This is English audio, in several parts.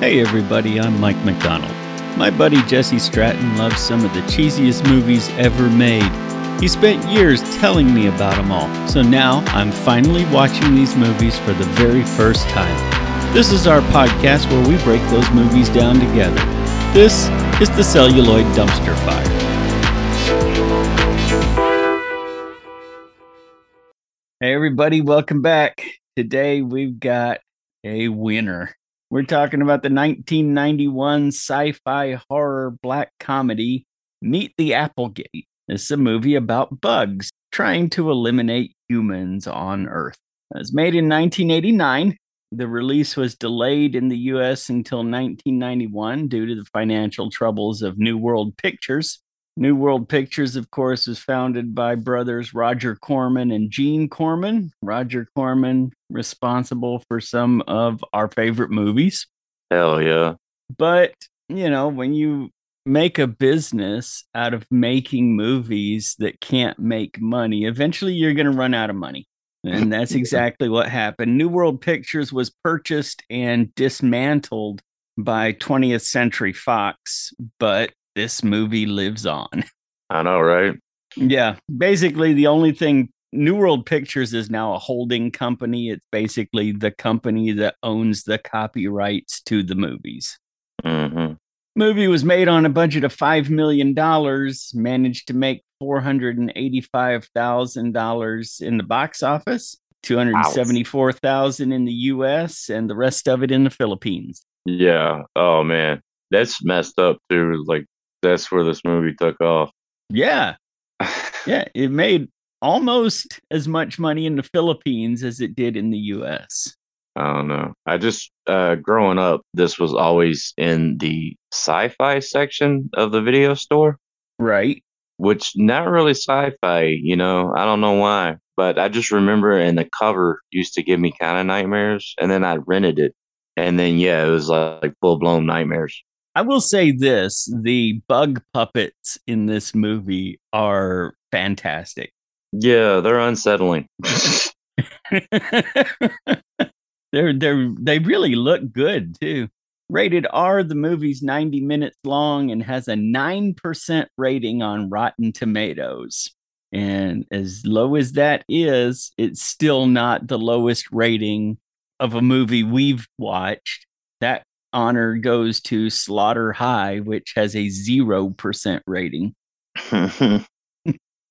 Hey everybody, I'm Mike McDonald. My buddy Jesse Stratton loves some of the cheesiest movies ever made. He spent years telling me about them all, so now I'm finally watching these movies for the very first time. This is our podcast where we break those movies down together. This is the Celluloid Dumpster Fire. Hey everybody, welcome back. Today we've got a winner. We're talking about the 1991 sci fi horror black comedy, Meet the Applegate. It's a movie about bugs trying to eliminate humans on Earth. It was made in 1989. The release was delayed in the US until 1991 due to the financial troubles of New World Pictures. New World Pictures, of course, was founded by brothers Roger Corman and Gene Corman. Roger Corman responsible for some of our favorite movies. Hell yeah. But, you know, when you make a business out of making movies that can't make money, eventually you're going to run out of money. And that's exactly what happened. New World Pictures was purchased and dismantled by 20th Century Fox, but this movie lives on. I know, right? Yeah. Basically, the only thing New World Pictures is now a holding company. It's basically the company that owns the copyrights to the movies. Mm-hmm. Movie was made on a budget of $5 million, managed to make $485,000 in the box office, 274,000 in the US, and the rest of it in the Philippines. Yeah. Oh man, that's messed up too. Like that's where this movie took off. Yeah. Yeah. It made almost as much money in the Philippines as it did in the US. I don't know. I just uh growing up, this was always in the sci-fi section of the video store, Right. which not really sci-fi, you know. I don't know why, but I just remember and the cover used to give me kind of nightmares, and then I rented it, and then yeah, it was like full-blown nightmares. I will say this the bug puppets in this movie are fantastic. Yeah, they're unsettling. they're they're they really look good too. Rated R, the movie's 90 minutes long and has a 9% rating on Rotten Tomatoes. And as low as that is, it's still not the lowest rating of a movie we've watched. That honor goes to Slaughter High, which has a 0% rating.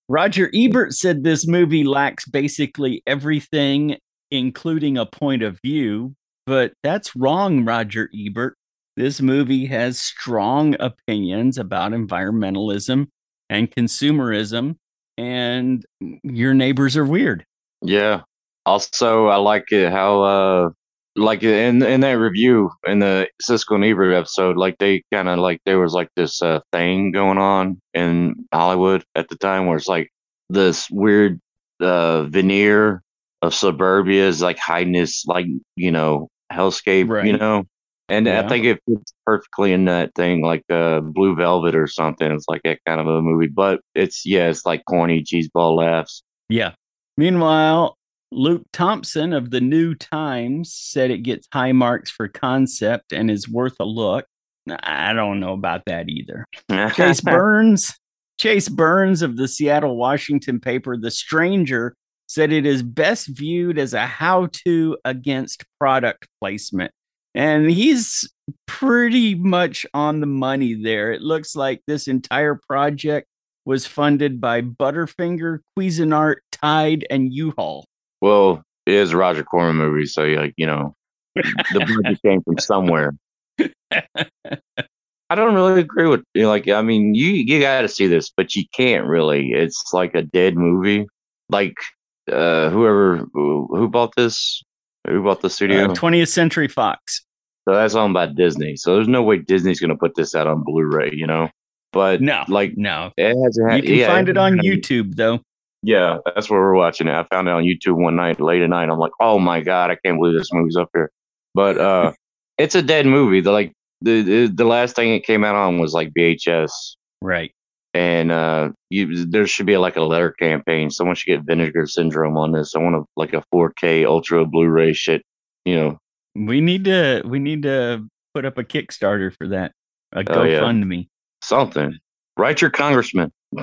Roger Ebert said this movie lacks basically everything, including a point of view, but that's wrong, Roger Ebert. This movie has strong opinions about environmentalism and consumerism, and your neighbors are weird. Yeah. Also, I like it how, uh, like in in that review in the Siskel and Ebert episode, like they kind of like there was like this uh, thing going on in Hollywood at the time where it's like this weird uh, veneer of suburbia is like hiding this like you know hellscape, you know. And Yeah. I think it fits perfectly in that thing, like uh, Blue Velvet or something. It's like that kind of a movie, but it's yeah, it's like corny cheeseball laughs. Yeah. Meanwhile, Luke Thompson of the New Times said it gets high marks for concept and is worth a look. I don't know about that either. Chase Burns, Chase Burns of the Seattle Washington paper The Stranger said it is best viewed as a how-to against product placement. And he's pretty much on the money there. It looks like this entire project was funded by Butterfinger, Cuisinart, Tide, and U-Haul. Well, it is a Roger Corman movie, so you like you know, the budget came from somewhere. I don't really agree with you know, like I mean you you got to see this, but you can't really. It's like a dead movie. Like uh whoever who, who bought this, who bought the studio, Uh, 20th Century Fox. so that's owned by Disney. So there's no way Disney's gonna put this out on Blu-ray, you know. But No, like no. it hasn't. You can yeah, find it on YouTube, though. Yeah, that's where we're watching it. I found it on YouTube one night, late at night. I'm like, oh my god, I can't believe this movie's up here. But uh, it's a dead movie. The like the, the the last thing it came out on was like VHS, Right. and uh, you there should be like a letter campaign. Someone should get Vinegar Syndrome on this. I want a like a 4K Ultra Blu-ray shit. You know, We need to we need to put up a Kickstarter for that. A Oh, yeah. GoFundMe. Something. Write your congressman.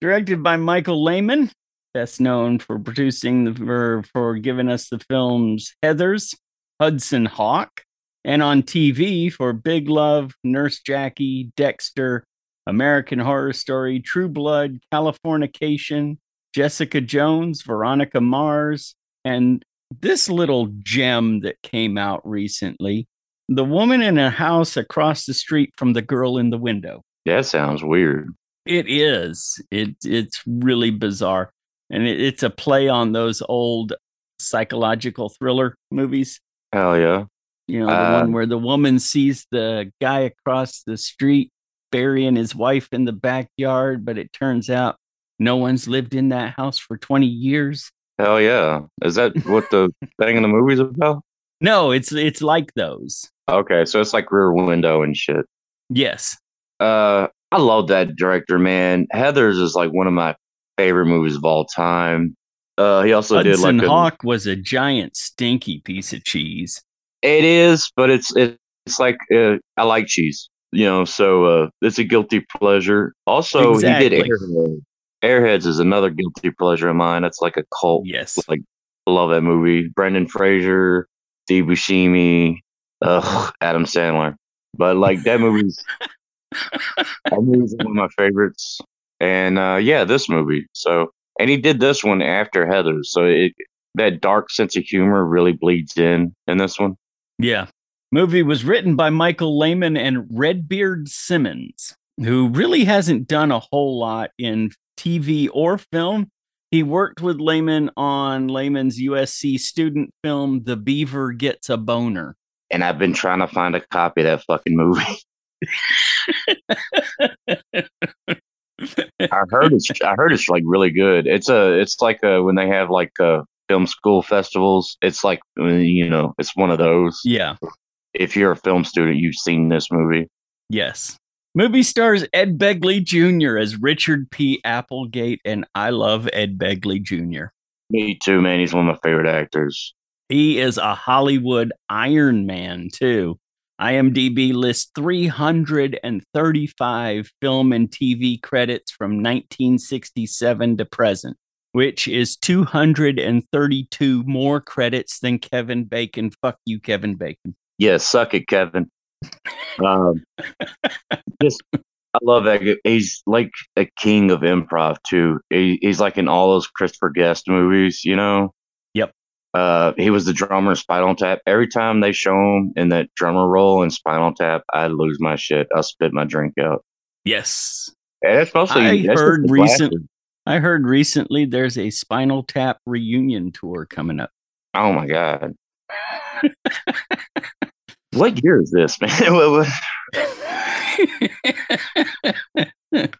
Directed by Michael Lehmann, best known for producing the for, for giving us the films Heathers, Hudson Hawk, and on TV for Big Love, Nurse Jackie, Dexter, American Horror Story, True Blood, Californication, Jessica Jones, Veronica Mars, and this little gem that came out recently The Woman in a House Across the Street from the Girl in the Window. That sounds weird. It is. It it's really bizarre, and it, it's a play on those old psychological thriller movies. Hell yeah. You know, the Uh, one where the woman sees the guy across the street burying his wife in the backyard, but it turns out no one's lived in that house for twenty years. Hell yeah. Is that what the thing in the movie's about? No, it's it's like those. Okay, so it's like Rear Window and shit. Yes. Uh, I love that director, man. Heathers is like one of my favorite movies of all time. Uh, he also did Hudson like a, Hawk was a giant stinky piece of cheese. It is, but it's it, it's like uh, I like cheese, you know. So uh, it's a guilty pleasure. Also, he did Airheads. Airheads is another guilty pleasure of mine. That's like a cult. Yes. Like I love that movie. Brendan Fraser, Steve Buscemi, ugh, Adam Sandler. But like that movie's that movie's one of my favorites. And uh, yeah, this movie. So and he did this one after Heather. So it that dark sense of humor really bleeds in in this one. Yeah. Movie was written by Michael Lehmann and Redbeard Simmons, who really hasn't done a whole lot in TV or film. He worked with Lehmann on Lehmann's USC student film, The Beaver Gets a Boner. and I've been trying to find a copy of that fucking movie. I heard it's I heard it's like really good. It's a it's like a, when they have like uh, film school festivals. It's like uh, you know it's one of those. yeah. If you're a film student, you've seen this movie. Yes. Movie stars Ed Begley Jr. as Richard P. Applegate, and I love Ed Begley Jr. Me too, man. He's one of my favorite actors. He is a Hollywood Iron Man, too. IMDb lists 335 film and TV credits from 1967 to present, which is 232 more credits than Kevin Bacon. Fuck you, Kevin Bacon. Yeah, suck it, Kevin. um, just I love that. He's like a king of improv too. He, he's like in all those Christopher Guest movies, you know. Yep. Uh, he was the drummer in Spinal Tap. Every time they show him in that drummer role in Spinal Tap, I lose my shit. I spit my drink out. Yes. And that's mostly. I that's heard the recent- glasses. I heard recently there's a Spinal Tap reunion tour coming up. Oh my god. what year is this, man? What- what-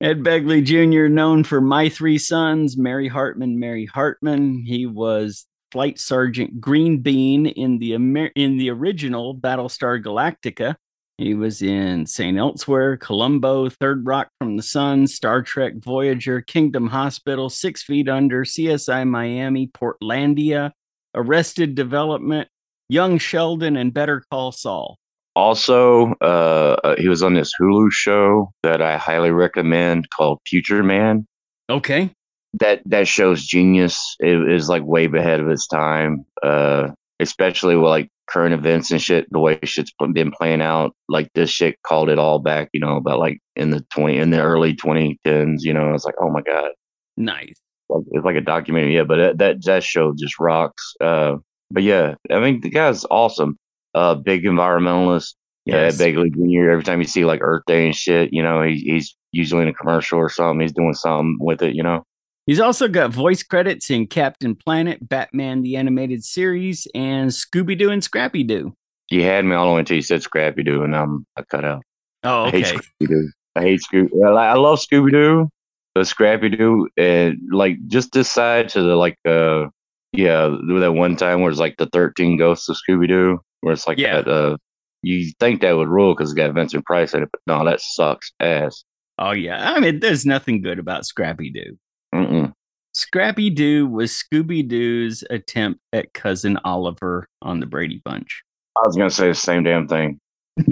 Ed Begley Jr., known for My Three Sons, Mary Hartman, Mary Hartman. He was Flight Sergeant Green Bean in the Amer- in the original Battlestar Galactica. He was in St. Elsewhere, Columbo, Third Rock from the Sun, Star Trek Voyager, Kingdom Hospital, Six Feet Under, CSI Miami, Portlandia, Arrested Development, Young Sheldon, and Better Call Saul. Also, uh, uh, he was on this Hulu show that I highly recommend called Future Man. Okay. That that show's genius. It is like way ahead of its time, uh, especially with like current events and shit. The way shit's been playing out, like this shit called it all back. You know, about like in the twenty in the early twenty tens. You know, it's like oh my god, Nice. like, it's like a documentary. Yeah, but that that, that show just rocks. Uh, but yeah, I mean the guy's awesome. Uh, big environmentalist. Yeah, Yes. Begley Jr. Every time you see like Earth Day and shit, you know, he, he's usually in a commercial or something. He's doing something with it, you know. He's also got voice credits in Captain Planet, Batman the Animated Series, and Scooby Doo and Scrappy Doo. You had me all the way until you said Scrappy Doo, and I'm I cut out. Oh, I hate okay. Scooby Doo. I hate Scooby. I, I love Scooby Doo, but Scrappy Doo, and like just this side to the like, uh, yeah, that one time where it's like the thirteen ghosts of Scooby Doo, where it's like Yeah. that. Uh, you think that would rule because it's got Vincent Price in it, but no, that sucks ass. Oh, yeah. I mean, there's nothing good about Scrappy Doo. Scrappy Doo was Scooby Doo's attempt at cousin Oliver on the Brady Bunch. I was gonna say the same damn thing.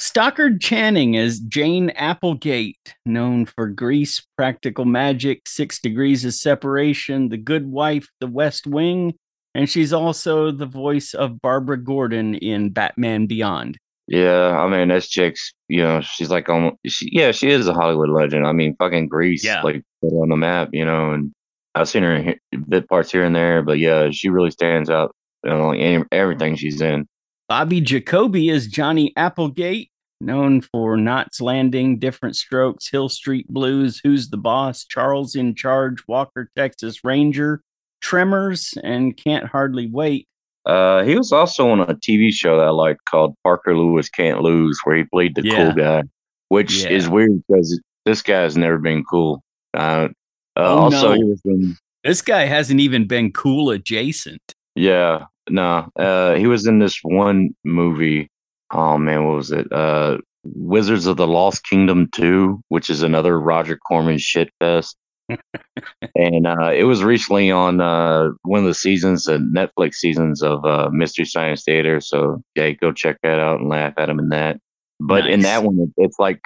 Stockard Channing as Jane Applegate, known for Grease, Practical Magic, Six Degrees of Separation, The Good Wife, The West Wing, and she's also the voice of Barbara Gordon in Batman Beyond. Yeah, I mean, this chick's, you know, she's like, almost, she, yeah, she is a Hollywood legend. I mean, fucking Grease, Yeah. like, put on the map, you know, and I've seen her in bit parts here and there, but yeah, she really stands out, you know, like everything she's in. Bobby Jacoby is Johnny Applegate, known for Knots Landing, Different Strokes, Hill Street Blues, Who's the Boss, Charles in Charge, Walker, Texas Ranger, Tremors, and Can't Hardly Wait. Uh, he was also on a TV show that I liked called Parker Lewis Can't Lose, where he played the Yeah. cool guy, which Yeah. is weird because this guy's never been cool. Uh, uh, Oh, also, no. he was in This guy hasn't even been cool adjacent. Yeah, no. Uh he was in this one movie. Oh man, what was it? Uh Wizards of the Lost Kingdom 2, which is another Roger Corman shit fest. And uh it was recently on uh one of the seasons, the Netflix seasons of uh Mystery Science Theater. So yeah, go check that out and laugh at him in that. But in that one it's like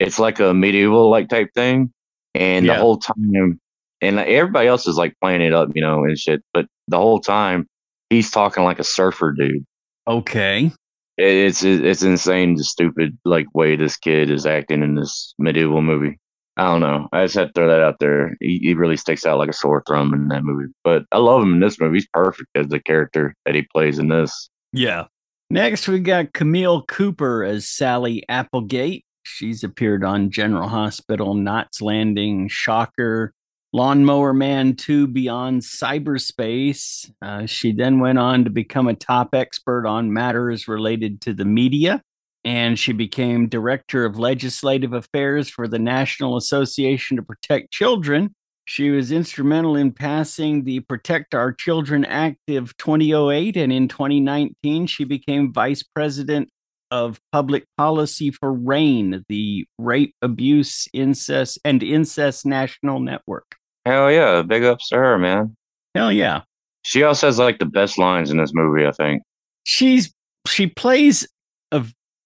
it's like a medieval like type thing. And Yeah. the whole time and everybody else is like playing it up, you know, and shit. But the whole time he's talking like a surfer dude. Okay. It's it's insane the stupid like way this kid is acting in this medieval movie. I don't know. I just had to throw that out there. He, he really sticks out like a sore thumb in that movie. But I love him in this movie. He's perfect as the character that he plays in this. Yeah. Next, we got Camille Cooper as Sally Applegate. She's appeared on General Hospital, Knots Landing, Shocker, Lawnmower Man 2 Beyond Cyberspace. Uh, she then went on to become a top expert on matters related to the media. And she became Director of Legislative Affairs for the National Association to Protect Children. She was instrumental in passing the Protect Our Children Act of 2008. And in 2019, she became Vice President of Public Policy for RAINN, the Rape, Abuse, Incest, and Incest National Network. Hell yeah, big ups to her, man. Hell yeah. She also has like the best lines in this movie, I think. she's she plays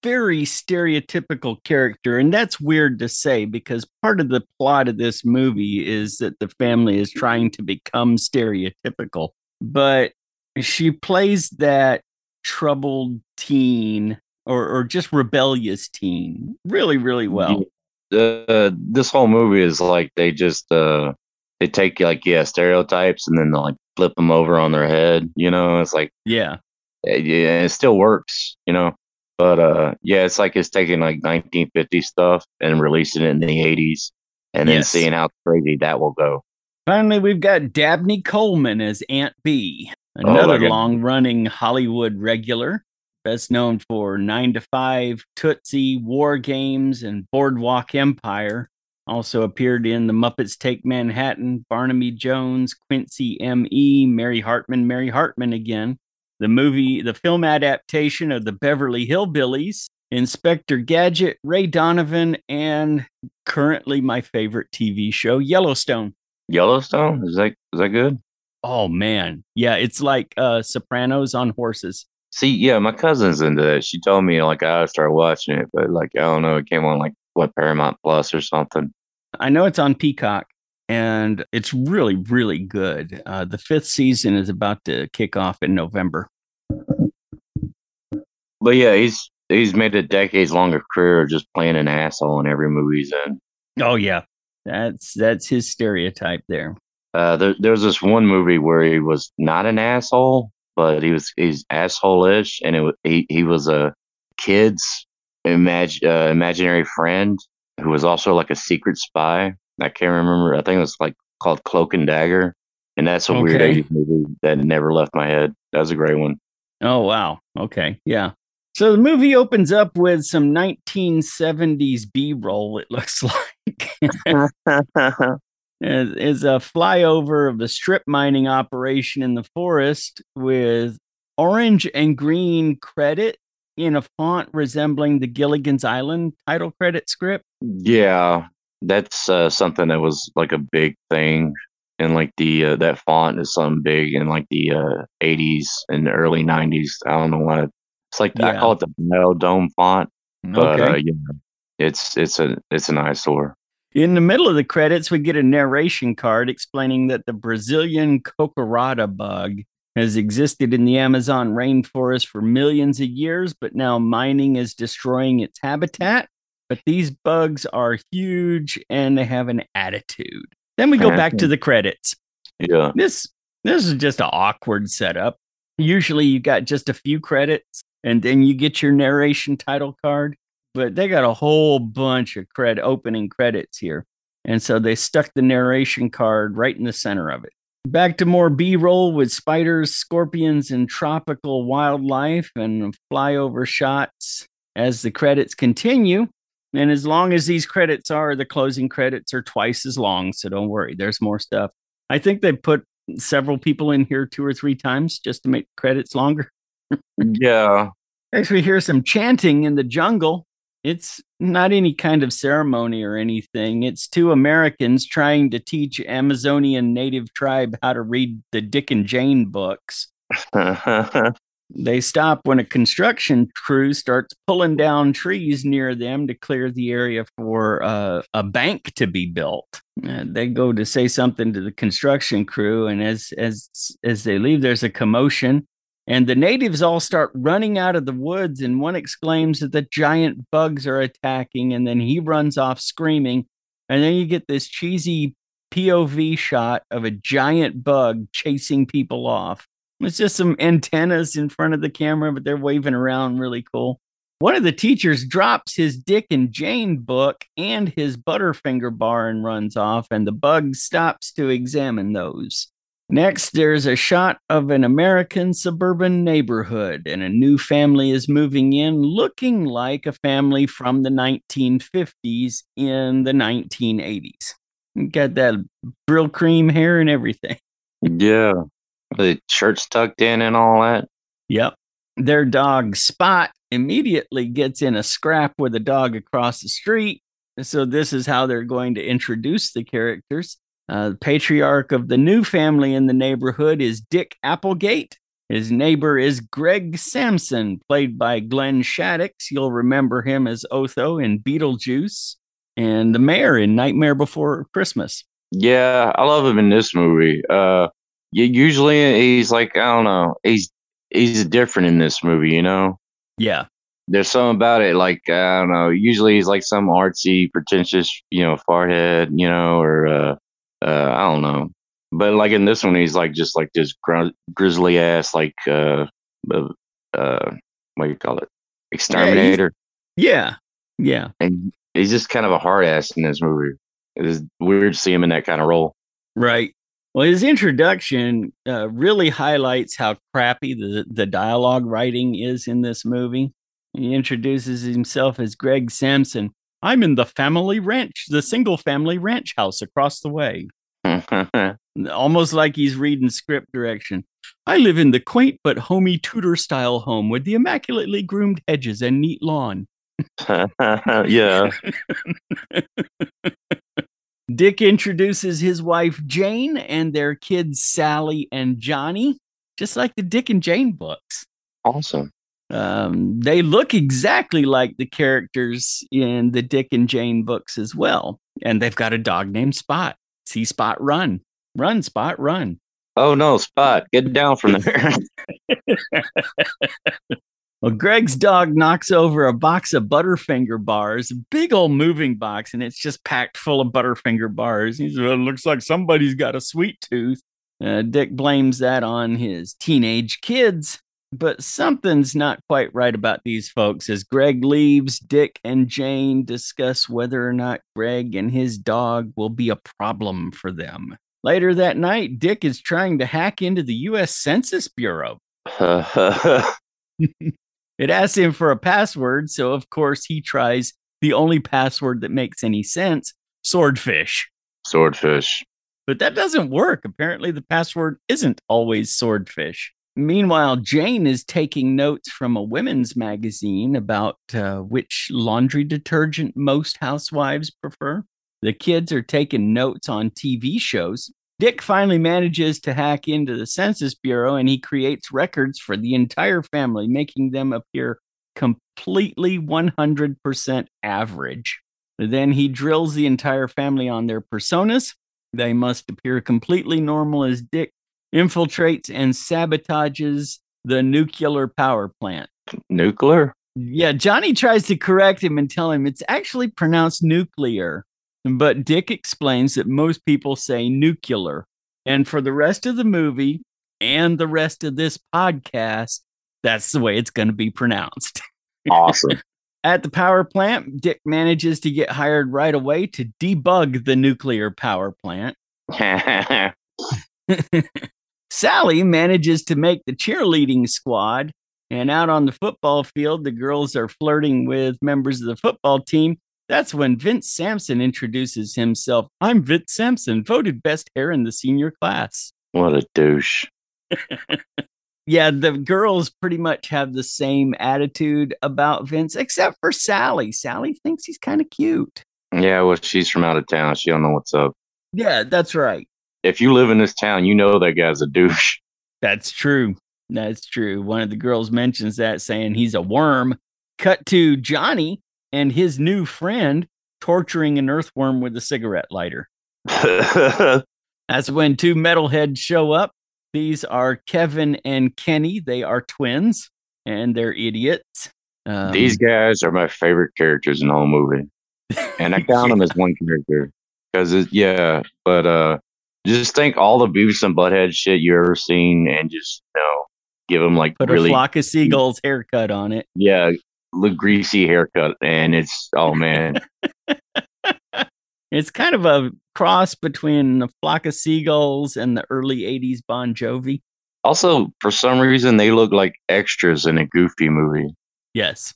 very stereotypical character and that's weird to say because part of the plot of this movie is that the family is trying to become stereotypical but she plays that troubled teen or, or just rebellious teen really really well Uh, this whole movie is like they just uh they take like yeah stereotypes and then they like flip them over on their head. You know, it's like yeah yeah, it still works, you know. But uh, yeah, it's like it's taking like 1950 stuff and releasing it in the 80s, and then Yes. seeing how crazy that will go. Finally, we've got Dabney Coleman as Aunt B, Oh, another goodness. long running Hollywood regular, best known for Nine to Five, Tootsie, War Games, and Boardwalk Empire. Also appeared in The Muppets Take Manhattan, Barnaby Jones, Quincy M.E., Mary Hartman, Mary Hartman again. The movie, the film adaptation of the Beverly Hillbillies, Inspector Gadget, Ray Donovan, and currently my favorite TV show, Yellowstone. Yellowstone is that is that good? Oh man. Yeah, it's like uh Sopranos on horses. See, yeah, my cousin's into that. She told me like I gotta start watching it, but like I don't know, it came on like what Paramount Plus or something. I know it's on Peacock and it's really really good. Uh the 5th season is about to kick off in November. But yeah, he's he's made a decades longer career of just playing an asshole in every movie he's in. Oh yeah. That's that's his stereotype there. Uh, there, there was this one movie where he was not an asshole, but he was he's asshole-ish, and it he he was a kid's imag- uh, imaginary friend who was also like a secret spy. I can't remember. I think it was like called Cloak and Dagger, and that's a weird Okay. 80s movie that never left my head. That was a great one. Oh wow. Okay. Yeah. So the movie opens up with some 1970s B-roll it looks like. is, is a flyover of the strip mining operation in the forest with orange and green credit in a font resembling the Gilligan's Island title credit script. yeah, that's uh, something that was like a big thing and like the uh, that font is something big in like the uh, 80s and the early 90s i don't know what it's like i call it the metal dome font but Okay. uh, yeah it's it's a it's an eyesore In the middle of the credits, we get a narration card explaining that the Brazilian cocorata bug has existed in the Amazon rainforest for millions of years, but now mining is destroying its habitat. But these bugs are huge and they have an attitude. Then we go back to mm-hmm. the credits. yeah This this is just an awkward setup. Usually you got just a few credits and then you get your narration title card, but they got a whole bunch of credit opening credits here. And so they stuck the narration card right in the center of it. Back to more B-roll with spiders, scorpions, and tropical wildlife and flyover shots as the credits continue. And as long as these credits are, the closing credits are twice as long. So don't worry, there's more stuff. I think they put several people in here two or three times just to make credits longer. yeah As we hear some chanting in the jungle, it's not any kind of ceremony or anything. It's two Americans trying to teach Amazonian native tribe how to read the Dick and Jane books. They stop when a construction crew starts pulling down trees near them to clear the area for uh, a bank to be built. Uh, they go to say something to the construction crew, and as as as they leave, there's a commotion, and the natives all start running out of the woods. And one exclaims that the giant bugs are attacking, and then he runs off screaming. And then you get this cheesy POV shot of a giant bug chasing people off. It's just some antennas in front of the camera, but they're waving around really cool. One of the teachers drops his Dick and Jane book and his Butterfinger bar and runs off, and the bug stops to examine those. Next, there's a shot of an American suburban neighborhood, and a new family is moving in, looking like a family from the 1950s in the 1980s. Got that Brylcreem hair and everything. yeah the shirt's tucked in and all that Yep. Their dog Spot immediately gets in a scrap with a dog across the street. So, this is how they're going to introduce the characters. Uh, the patriarch of the new family in the neighborhood is Dick Applegate. His neighbor is Greg Sampson, played by Glenn Shadix. You'll remember him as Otho in Beetlejuice and the mayor in Nightmare Before Christmas. Yeah, I love him in this movie. Uh, usually he's like I don't know, he's he's different in this movie. You know, Yeah. there's something about it. Like I don't know. Usually he's like some artsy, pretentious, you know, farthead, you know, or uh, uh, I don't know. But like in this one, he's like just like this gri- grizzly ass, like uh, uh, uh, what do you call it, exterminator, Yeah. Yeah. and he's just kind of a hard ass in this movie. It's weird to see him in that kind of role. Right. Well, his introduction uh, really highlights how crappy the, the dialogue writing is in this movie. He introduces himself as Greg Sampson. I'm in the family ranch, the single family ranch house across the way. Almost like he's reading script direction. I live in the quaint but homey Tudor style home with the immaculately groomed hedges and neat lawn. yeah. Dick introduces his wife Jane and their kids Sally and Johnny, just like the Dick and Jane books. Awesome. Um, they look exactly like the characters in the Dick and Jane books as well. And they've got a dog named Spot. See Spot run. Run, Spot, run. Oh no, Spot, get down from there. Well, Greg's dog knocks over a box of Butterfinger bars, a big old moving box, and it's just packed full of Butterfinger bars. He says, well, it looks like somebody's got a sweet tooth. Uh, Dick blames that on his teenage kids, but something's not quite right about these folks. As Greg leaves, Dick and Jane discuss whether or not Greg and his dog will be a problem for them. Later that night, Dick is trying to hack into the U.S. Census Bureau. It asks him for a password, so of course he tries the only password that makes any sense swordfish. Swordfish. But that doesn't work. Apparently, the password isn't always swordfish. Meanwhile, Jane is taking notes from a women's magazine about uh, which laundry detergent most housewives prefer. The kids are taking notes on TV shows. Dick finally manages to hack into the Census Bureau and he creates records for the entire family, making them appear completely 100% average. Then he drills the entire family on their personas. They must appear completely normal as Dick infiltrates and sabotages the nuclear power plant. Nuclear? Yeah, Johnny tries to correct him and tell him it's actually pronounced nuclear. But Dick explains that most people say nuclear. And for the rest of the movie and the rest of this podcast, that's the way it's going to be pronounced. Awesome. At the power plant, Dick manages to get hired right away to debug the nuclear power plant. Sally manages to make the cheerleading squad. And out on the football field, the girls are flirting with members of the football team. That's when Vince Sampson introduces himself. I'm Vince Sampson, voted best hair in the senior class. what a douche. Yeah, the girls pretty much have the same attitude about Vince, except for Sally. Sally thinks he's kind of cute. Yeah, well, she's from out of town. She don't know what's up. Yeah, that's right. If you live in this town, you know that guy's a douche. That's true. That's true. One of the girls mentions that, saying he's a worm. Cut to Johnny and his new friend torturing an earthworm with a cigarette lighter. That's when two metalheads show up. These are Kevin and Kenny. They are twins and they're idiots. Um, These guys are my favorite characters in the whole movie. And I count them as one character. Because, yeah, but uh, just think all the Beavis and Butthead shit you ever seen and just, you know, give them like put really, a flock of seagulls haircut on it. yeah, the greasy haircut. And it's, oh man. It's kind of a cross between the flock of seagulls and the early 80s Bon Jovi. also, for some reason, they look like extras in a goofy movie. Yes.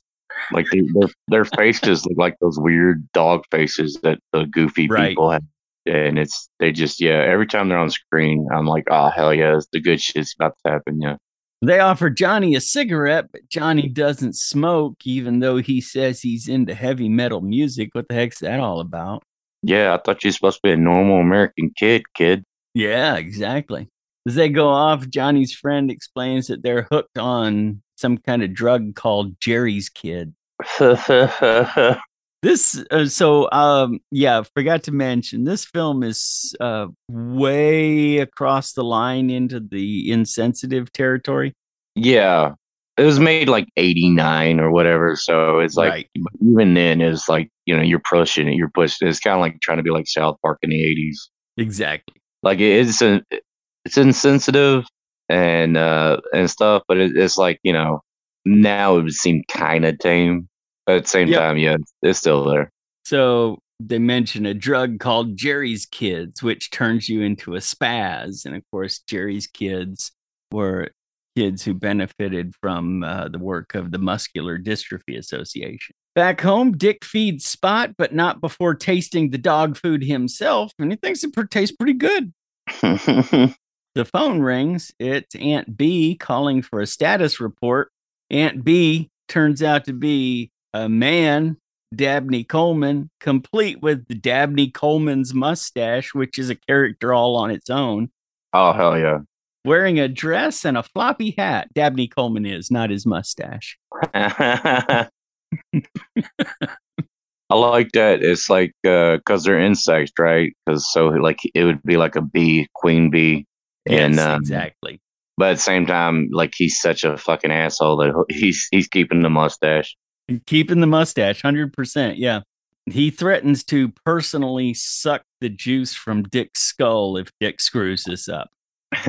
Like they, their their faces look like those weird dog faces that the goofy Right. people have. And it's they just yeah. Every time they're on screen, I'm like, oh hell yeah, the good shit's about to happen. Yeah, They offer Johnny a cigarette, but Johnny doesn't smoke, even though he says he's into heavy metal music. What the heck's that all about? yeah. I thought you're supposed to be a normal American kid, kid. Yeah, exactly. As they go off, Johnny's friend explains that they're hooked on some kind of drug called Jerry's Kid. This, uh, so, um, yeah, forgot to mention this film is uh, way across the line into the insensitive territory. yeah, it was made like '89 or whatever. So it's like Right. even then, it's like you know you're pushing it, you're pushing. It. It's kind of like trying to be like South Park in the '80s. Exactly. like it is a, it's insensitive and uh and stuff but it, it's like you know now it would seem kind of tame but at the same Yep. time yeah it's, still there So they mention a drug called Jerry's Kids, which turns you into a spaz. And of course, Jerry's Kids were kids who benefited from uh, the work of the Muscular Dystrophy Association. Back home, Dick feeds Spot, but not before tasting the dog food himself. And he thinks it tastes pretty good. The phone rings. It's Aunt B calling for a status report. Aunt B turns out to be a man, Dabney Coleman, complete with Dabney Coleman's mustache, which is a character all on its own, oh hell yeah wearing a dress and a floppy hat. Dabney Coleman is, not his mustache. i like that it's like uh because they're insects right because so like it would be like a bee queen bee and Yes, um, exactly. but at the same time like he's such a fucking asshole that he's he's keeping the mustache Keeping the mustache, 100%. Yeah. He threatens to personally suck the juice from Dick's skull if Dick screws this up.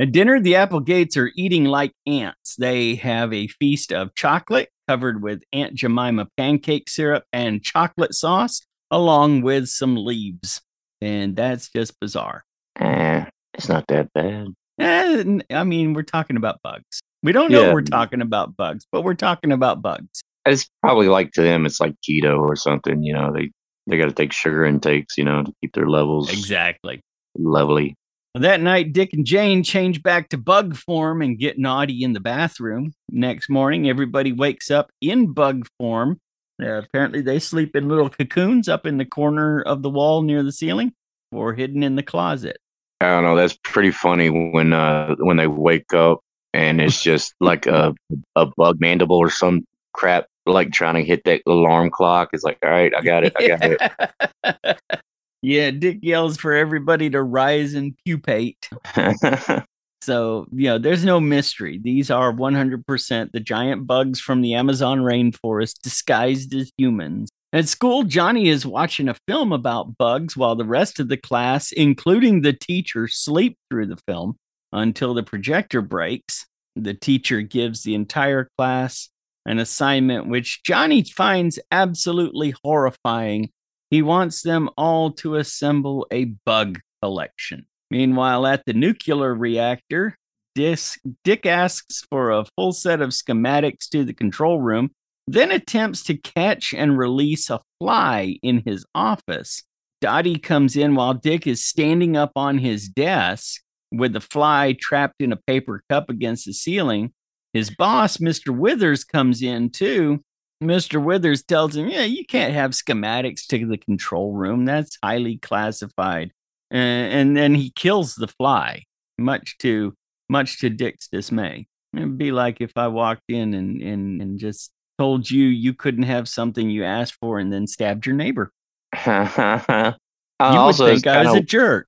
At dinner, the Applegates are eating like ants. They have a feast of chocolate covered with Aunt Jemima pancake syrup and chocolate sauce, along with some leaves. And that's just bizarre. Eh, it's not that bad Eh, I mean, we're talking about bugs. We don't know Yeah. we're talking about bugs, but we're talking about bugs. it's probably like to them it's like keto or something you know they they got to take sugar intakes you know to keep their levels Exactly. lovely That night, Dick and Jane change back to bug form and get naughty in the bathroom. Next morning, everybody wakes up in bug form. Uh, apparently, they sleep in little cocoons up in the corner of the wall near the ceiling or hidden in the closet. I don't know. That's pretty funny when uh when they wake up and it's just like a a bug mandible or some crap like trying to hit that alarm clock. It's like, all right, I got it, I got it. yeah, Dick yells for everybody to rise and pupate. so, you know, there's no mystery. These are 100% the giant bugs from the Amazon rainforest disguised as humans. At school, Johnny is watching a film about bugs while the rest of the class, including the teacher, sleep through the film until the projector breaks. The teacher gives the entire class an assignment which Johnny finds absolutely horrifying. He wants them all to assemble a bug collection. Meanwhile, at the nuclear reactor, Dick asks for a full set of schematics to the control room then attempts to catch and release a fly in his office. Dottie comes in while Dick is standing up on his desk with the fly trapped in a paper cup against the ceiling. His boss, Mr. Withers, comes in too. Mr. Withers tells him, Yeah, you can't have schematics to the control room. That's highly classified. And, and then he kills the fly, much to much to Dick's dismay. It'd be like if I walked in and, and, and just told you you couldn't have something you asked for and then stabbed your neighbor. you would think I was a jerk.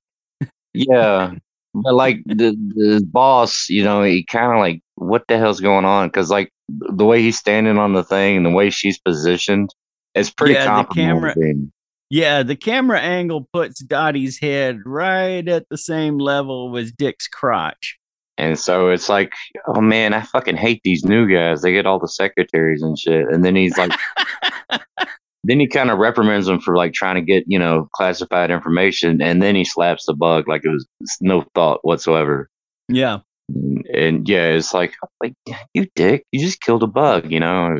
yeah. But like the, the boss, you know, he kind of like, what the hell's going on? Because like the way he's standing on the thing and the way she's positioned, it's pretty yeah, the camera. Yeah, the camera angle puts Dottie's head right at the same level with Dick's crotch. And so it's like, oh man, I fucking hate these new guys. They get all the secretaries and shit. And then he's like, then he kind of reprimands him for like trying to get, you know, classified information. And then he slaps the bug like it was no thought whatsoever. Yeah. And, and yeah, it's like, like you dick, you just killed a bug, you know?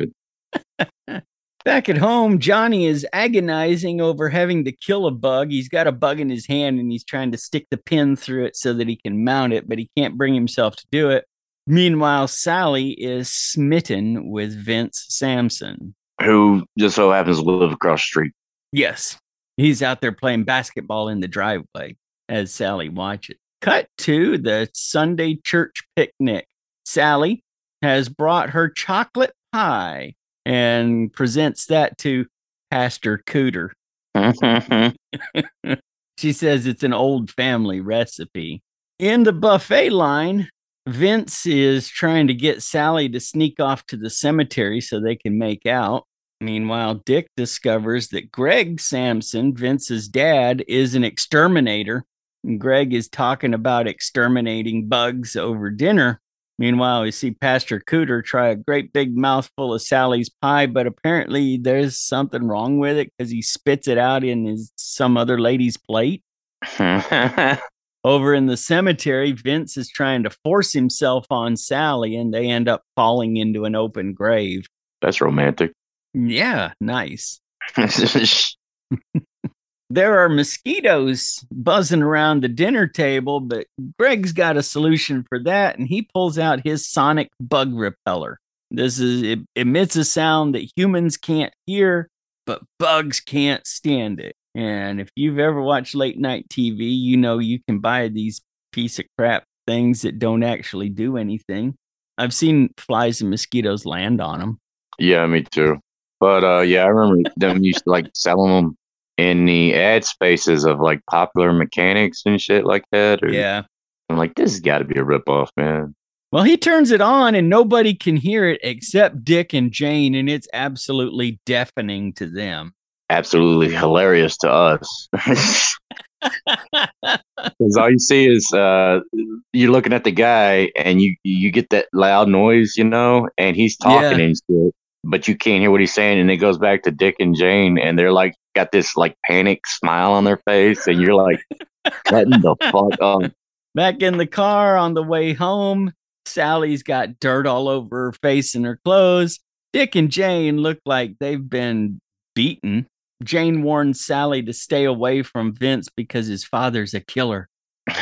Back at home, Johnny is agonizing over having to kill a bug. He's got a bug in his hand and he's trying to stick the pin through it so that he can mount it, but he can't bring himself to do it. Meanwhile, Sally is smitten with Vince Sampson, who just so happens to live across the street. Yes, he's out there playing basketball in the driveway as Sally watches. Cut to the Sunday church picnic. Sally has brought her chocolate pie and presents that to Pastor Cooter. she says it's an old family recipe. In the buffet line, Vince is trying to get Sally to sneak off to the cemetery so they can make out. Meanwhile, Dick discovers that Greg Sampson, Vince's dad, is an exterminator. And Greg is talking about exterminating bugs over dinner. Meanwhile, we see Pastor Cooter try a great big mouthful of Sally's pie, but apparently there's something wrong with it because he spits it out in his some other lady's plate. Over in the cemetery, Vince is trying to force himself on Sally, and they end up falling into an open grave. That's romantic. Yeah, nice. there are mosquitoes buzzing around the dinner table, but Greg's got a solution for that, and he pulls out his sonic bug repeller. This is it emits a sound that humans can't hear, but bugs can't stand it. And if you've ever watched late night TV, you know you can buy these piece of crap things that don't actually do anything. I've seen flies and mosquitoes land on them. Yeah, me too. But uh, yeah, I remember them used to like selling them in the ad spaces of like popular mechanics and shit like that. Or, yeah. I'm like, this has got to be a ripoff, man. Well, he turns it on and nobody can hear it except Dick and Jane, and it's absolutely deafening to them. Absolutely hilarious to us. Because all you see is uh, you're looking at the guy and you you get that loud noise, you know, and he's talking yeah. and shit, but you can't hear what he's saying. And it goes back to Dick and Jane, and they're like got this like panic smile on their face, and you're like, cutting the fuck up. Back in the car on the way home, Sally's got dirt all over her face and her clothes. Dick and Jane look like they've been beaten. Jane warns Sally to stay away from Vince because his father's a killer.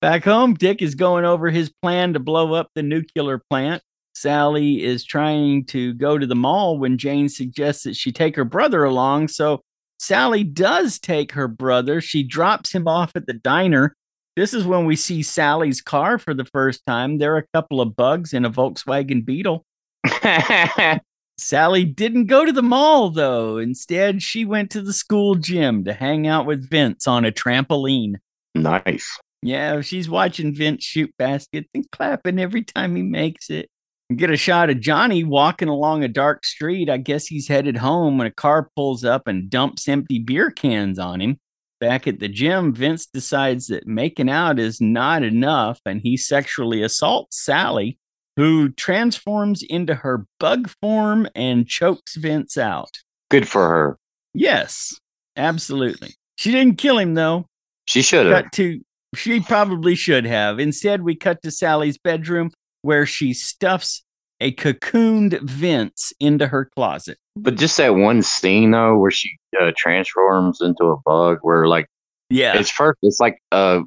Back home, Dick is going over his plan to blow up the nuclear plant. Sally is trying to go to the mall when Jane suggests that she take her brother along. So Sally does take her brother. She drops him off at the diner. This is when we see Sally's car for the first time. There are a couple of bugs in a Volkswagen Beetle. Sally didn't go to the mall, though. Instead, she went to the school gym to hang out with Vince on a trampoline. nice. Yeah, she's watching Vince shoot baskets and clapping every time he makes it. We get a shot of Johnny walking along a dark street. I guess he's headed home when a car pulls up and dumps empty beer cans on him. Back at the gym, Vince decides that making out is not enough and he sexually assaults Sally, who transforms into her bug form and chokes Vince out. Good for her. Yes, absolutely. She didn't kill him, though She should have. cut to she probably should have. Instead, we cut to Sally's bedroom where she stuffs a cocooned Vince into her closet. But just that one scene though, where she uh, transforms into a bug, where like Yeah. it's first, it's like a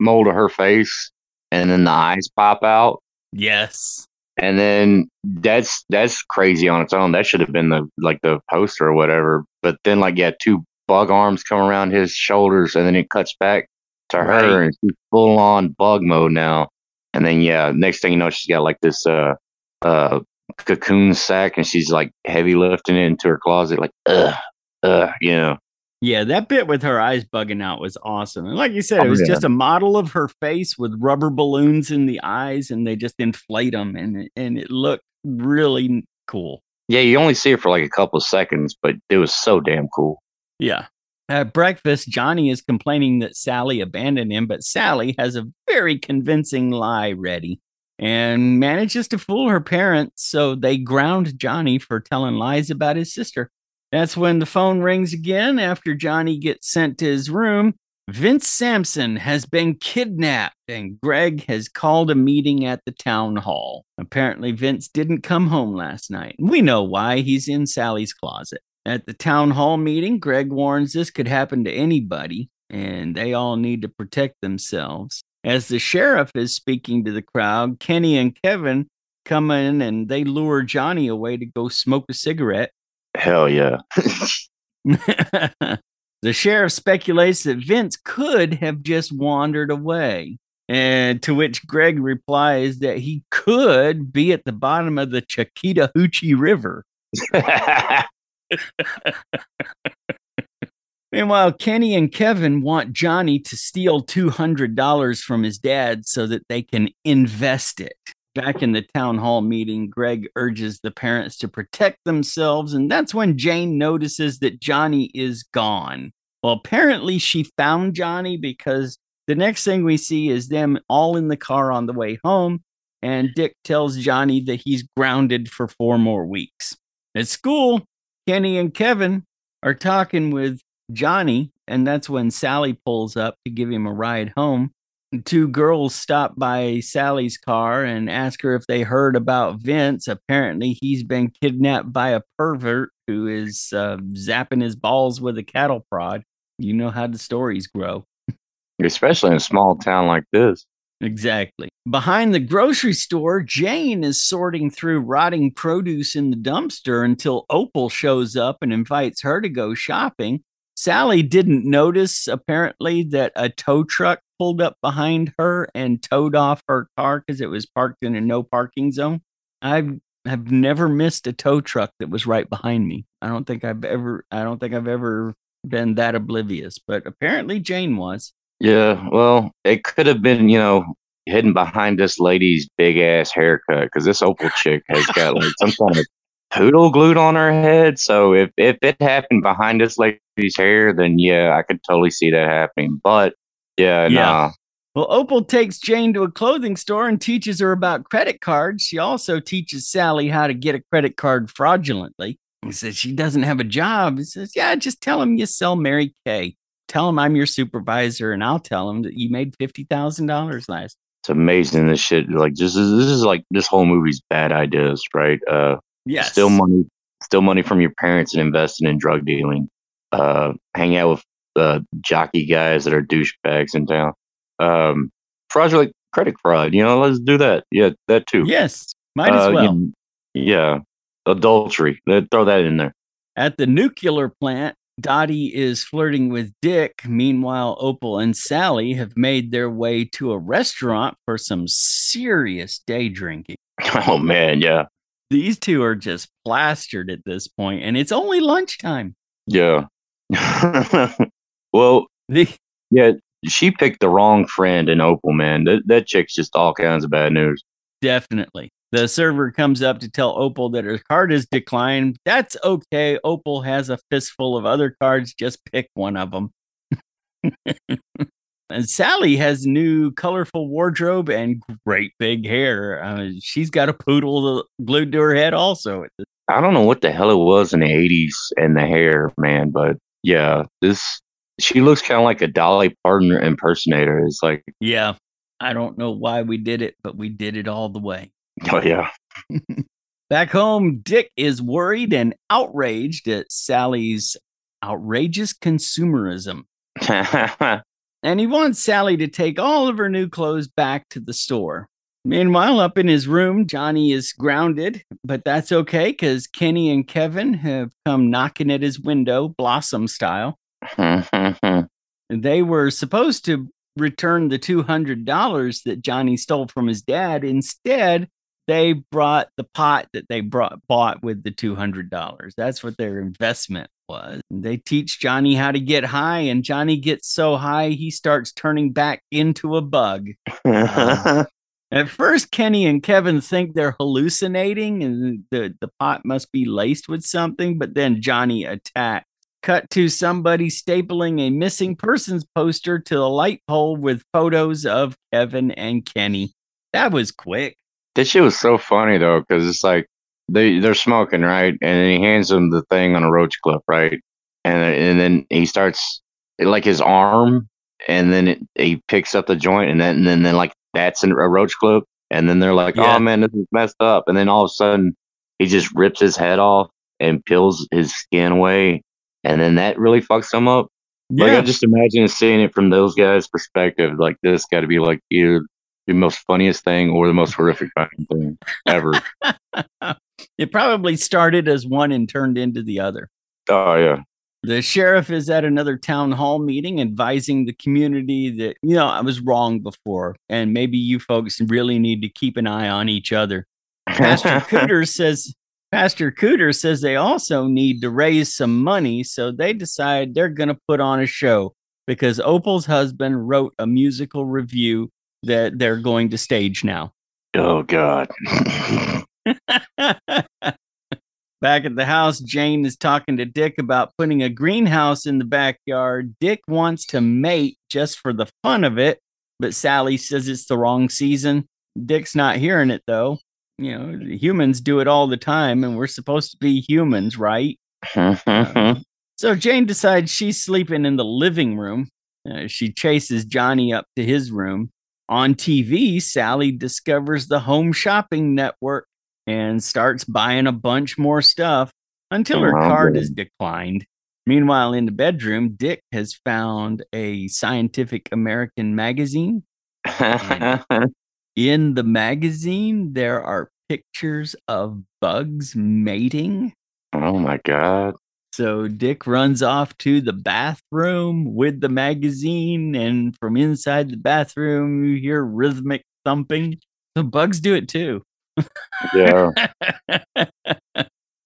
mold of her face, and then the eyes pop out, yes. and then that's that's crazy on its own. That should have been the like the poster or whatever. But then like yeah, two bug arms come around his shoulders, and then it cuts back to Right. her, and she's full on bug mode now. And then yeah, next thing you know, she's got like this uh uh cocoon sack, and she's like heavy lifting it into her closet, like ugh, ugh, you know. Yeah, that bit with her eyes bugging out was awesome. And like you said, it Oh, was yeah. just a model of her face with rubber balloons in the eyes and they just inflate them and it, and it looked really cool. Yeah, you only see it for like a couple of seconds, but it was so damn cool. Yeah. At breakfast, Johnny is complaining that Sally abandoned him, but Sally has a very convincing lie ready and manages to fool her parents. So they ground Johnny for telling lies about his sister. That's when the phone rings again after Johnny gets sent to his room. Vince Sampson has been kidnapped, and Greg has called a meeting at the town hall. Apparently, Vince didn't come home last night. We know why. He's in Sally's closet. At the town hall meeting, Greg warns this could happen to anybody, and they all need to protect themselves. As the sheriff is speaking to the crowd, Kenny and Kevin come in and they lure Johnny away to go smoke a cigarette. Hell yeah. the sheriff speculates that Vince could have just wandered away. And to which Greg replies that he could be at the bottom of the Chickatawoochee River. Meanwhile, Kenny and Kevin want Johnny to steal $200 from his dad so that they can invest it. Back in the town hall meeting, Greg urges the parents to protect themselves, and that's when Jane notices that Johnny is gone. Well, apparently, she found Johnny because the next thing we see is them all in the car on the way home, and Dick tells Johnny that he's grounded for four more weeks. At school, Kenny and Kevin are talking with Johnny, and that's when Sally pulls up to give him a ride home. Two girls stop by Sally's car and ask her if they heard about Vince. Apparently, he's been kidnapped by a pervert who is uh, zapping his balls with a cattle prod. You know how the stories grow. Especially in a small town like this. Exactly. Behind the grocery store, Jane is sorting through rotting produce in the dumpster until Opal shows up and invites her to go shopping. Sally didn't notice, apparently, that a tow truck pulled up behind her and towed off her car because it was parked in a no parking zone. I've have never missed a tow truck that was right behind me. I don't think I've ever I don't think I've ever been that oblivious, but apparently Jane was. Yeah, well, it could have been, you know, hidden behind this lady's big ass haircut because this Opal chick has got like some kind of poodle glued on her head. So if if it happened behind this lady's hair, then yeah, I could totally see that happening. But yeah, Yeah. nah. Well, Opal takes Jane to a clothing store and teaches her about credit cards. She also teaches Sally how to get a credit card fraudulently. He says she doesn't have a job. He says, Yeah, just tell him you sell Mary Kay. Tell him I'm your supervisor, and I'll tell him that you made $50,000 last. It's amazing this shit. Like just this is like this whole movie's bad ideas, right? Uh Yes. steal money steal money from your parents and invest it in drug dealing. Uh hang out with uh jockey guys that are douchebags in town. Um fraudulent credit fraud, you know, let's do that. Yeah, that too. Yes. Might as Uh, well. you- yeah, adultery. Throw that in there. At the nuclear plant, Dottie is flirting with Dick. Meanwhile, Opal and Sally have made their way to a restaurant for some serious day drinking. Oh man, yeah, These two are just plastered at this point, and it's only lunchtime. yeah. well, The, yeah, she picked the wrong friend in Opal. Man, that that chick's just all kinds of bad news. definitely. The server comes up to tell Opal that her card is declined. That's okay. Opal has a fistful of other cards. Just pick one of them. and Sally has new colorful wardrobe and great big hair. Uh, she's got a poodle glued to her head also. I don't know what the hell it was in the '80s and the hair, man, but yeah, this she looks kind of like a Dolly Parton impersonator. It's like, Yeah. I don't know why we did it, but we did it all the way. oh yeah, Back home, Dick is worried and outraged at Sally's outrageous consumerism. and he wants Sally to take all of her new clothes back to the store. Meanwhile, up in his room, Johnny is grounded, but that's okay because Kenny and Kevin have come knocking at his window, Blossom style. They were supposed to return the $200 that Johnny stole from his dad. Instead, they brought the pot that they brought bought with the $200. That's what their investment was. They teach Johnny how to get high, and Johnny gets so high he starts turning back into a bug. Um, at first, Kenny and Kevin think they're hallucinating and the, the pot must be laced with something, but then Johnny attacks. Cut to somebody stapling a missing persons poster to the light pole with photos of Kevin and Kenny. That was quick. That shit was so funny though, because it's like they they're smoking right, and then he hands them the thing on a roach clip, right, and and then he starts like his arm, and then it, he picks up the joint, and then and then, then like that's a roach clip, and then they're like, oh, Yeah. oh man, this is messed up, and then all of a sudden he just rips his head off and peels his skin away, and then that really fucks him up. Like I just imagine seeing it from those guys' perspective. Like this got to be like either the most funniest thing or the most horrific thing ever. it probably started as one and turned into the other. oh yeah, The sheriff is at another town hall meeting advising the community that, you know, I was wrong before, and maybe you folks really need to keep an eye on each other. Pastor Cooter says Pastor Cooter says they also need to raise some money, so they decide they're going to put on a show because Opal's husband wrote a musical review that they're going to stage now. oh god. Back at the house, Jane is talking to Dick about putting a greenhouse in the backyard. Dick wants to mate just for the fun of it, but Sally says it's the wrong season. Dick's not hearing it though. You know, humans do it all the time, and we're supposed to be humans, right? So Jane decides she's sleeping in the living room. Uh, she chases Johnny up to his room. On TV, Sally discovers the Home Shopping Network and starts buying a bunch more stuff until her Oh, card is declined. Meanwhile, in the bedroom, Dick has found a Scientific American magazine. In the magazine, there are pictures of bugs mating. oh my god. So Dick runs off to the bathroom with the magazine, and from inside the bathroom, you hear rhythmic thumping. The bugs do it too. Yeah.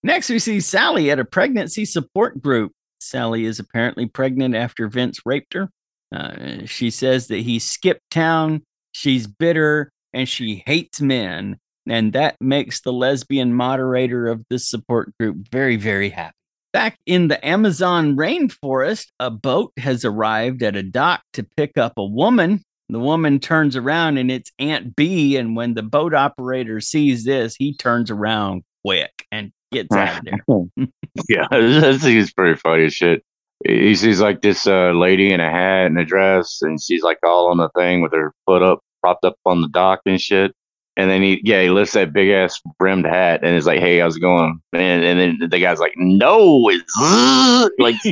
Next, we see Sally at a pregnancy support group. Sally is apparently pregnant after Vince raped her. Uh, she says that he skipped town, she's bitter, and she hates men. And that makes the lesbian moderator of this support group very, very happy. Back in the Amazon rainforest, a boat has arrived at a dock to pick up a woman. The woman turns around and it's Aunt Bea. And when the boat operator sees this, he turns around quick and gets out of there. yeah, this thing is pretty funny shit. He sees like this uh, lady in a hat and a dress, and she's like all on the thing with her foot up, propped up on the dock and shit. And then he, yeah, he lifts that big ass brimmed hat and is like, "Hey, how's it going?" And, and then the guy's like, "No, it's like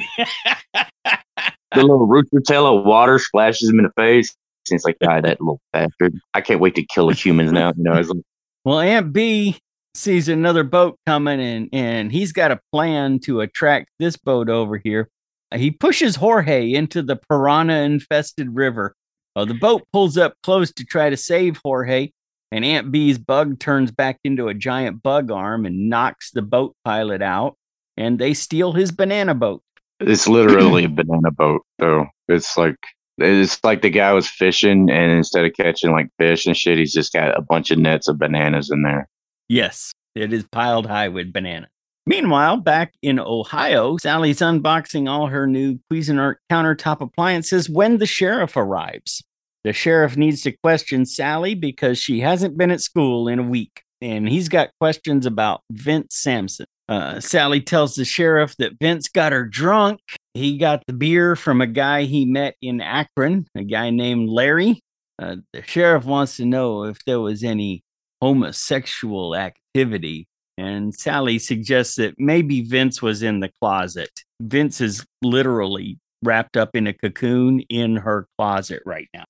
the little rooster tail of water splashes him in the face." And it's like, "God, that little bastard! I can't wait to kill the humans now." You know, it's like, Well, Aunt Bea sees another boat coming and and he's got a plan to attract this boat over here. He pushes Jorge into the piranha infested river. Well, the boat pulls up close to try to save Jorge, and Aunt Bea's bug turns back into a giant bug arm and knocks the boat pilot out, and they steal his banana boat. It's literally a banana boat, though. It's like it's like the guy was fishing, and instead of catching like fish and shit, he's just got a bunch of nets of bananas in there. Yes, it is piled high with bananas. Meanwhile, back in Ohio, Sally's unboxing all her new Cuisinart countertop appliances when the sheriff arrives. The sheriff needs to question Sally because she hasn't been at school in a week, and he's got questions about Vince Sampson. Uh, Sally tells the sheriff that Vince got her drunk. He got the beer from a guy he met in Akron, a guy named Larry. Uh, the sheriff wants to know if there was any homosexual activity and Sally suggests that maybe Vince was in the closet. Vince is literally wrapped up in a cocoon in her closet right now.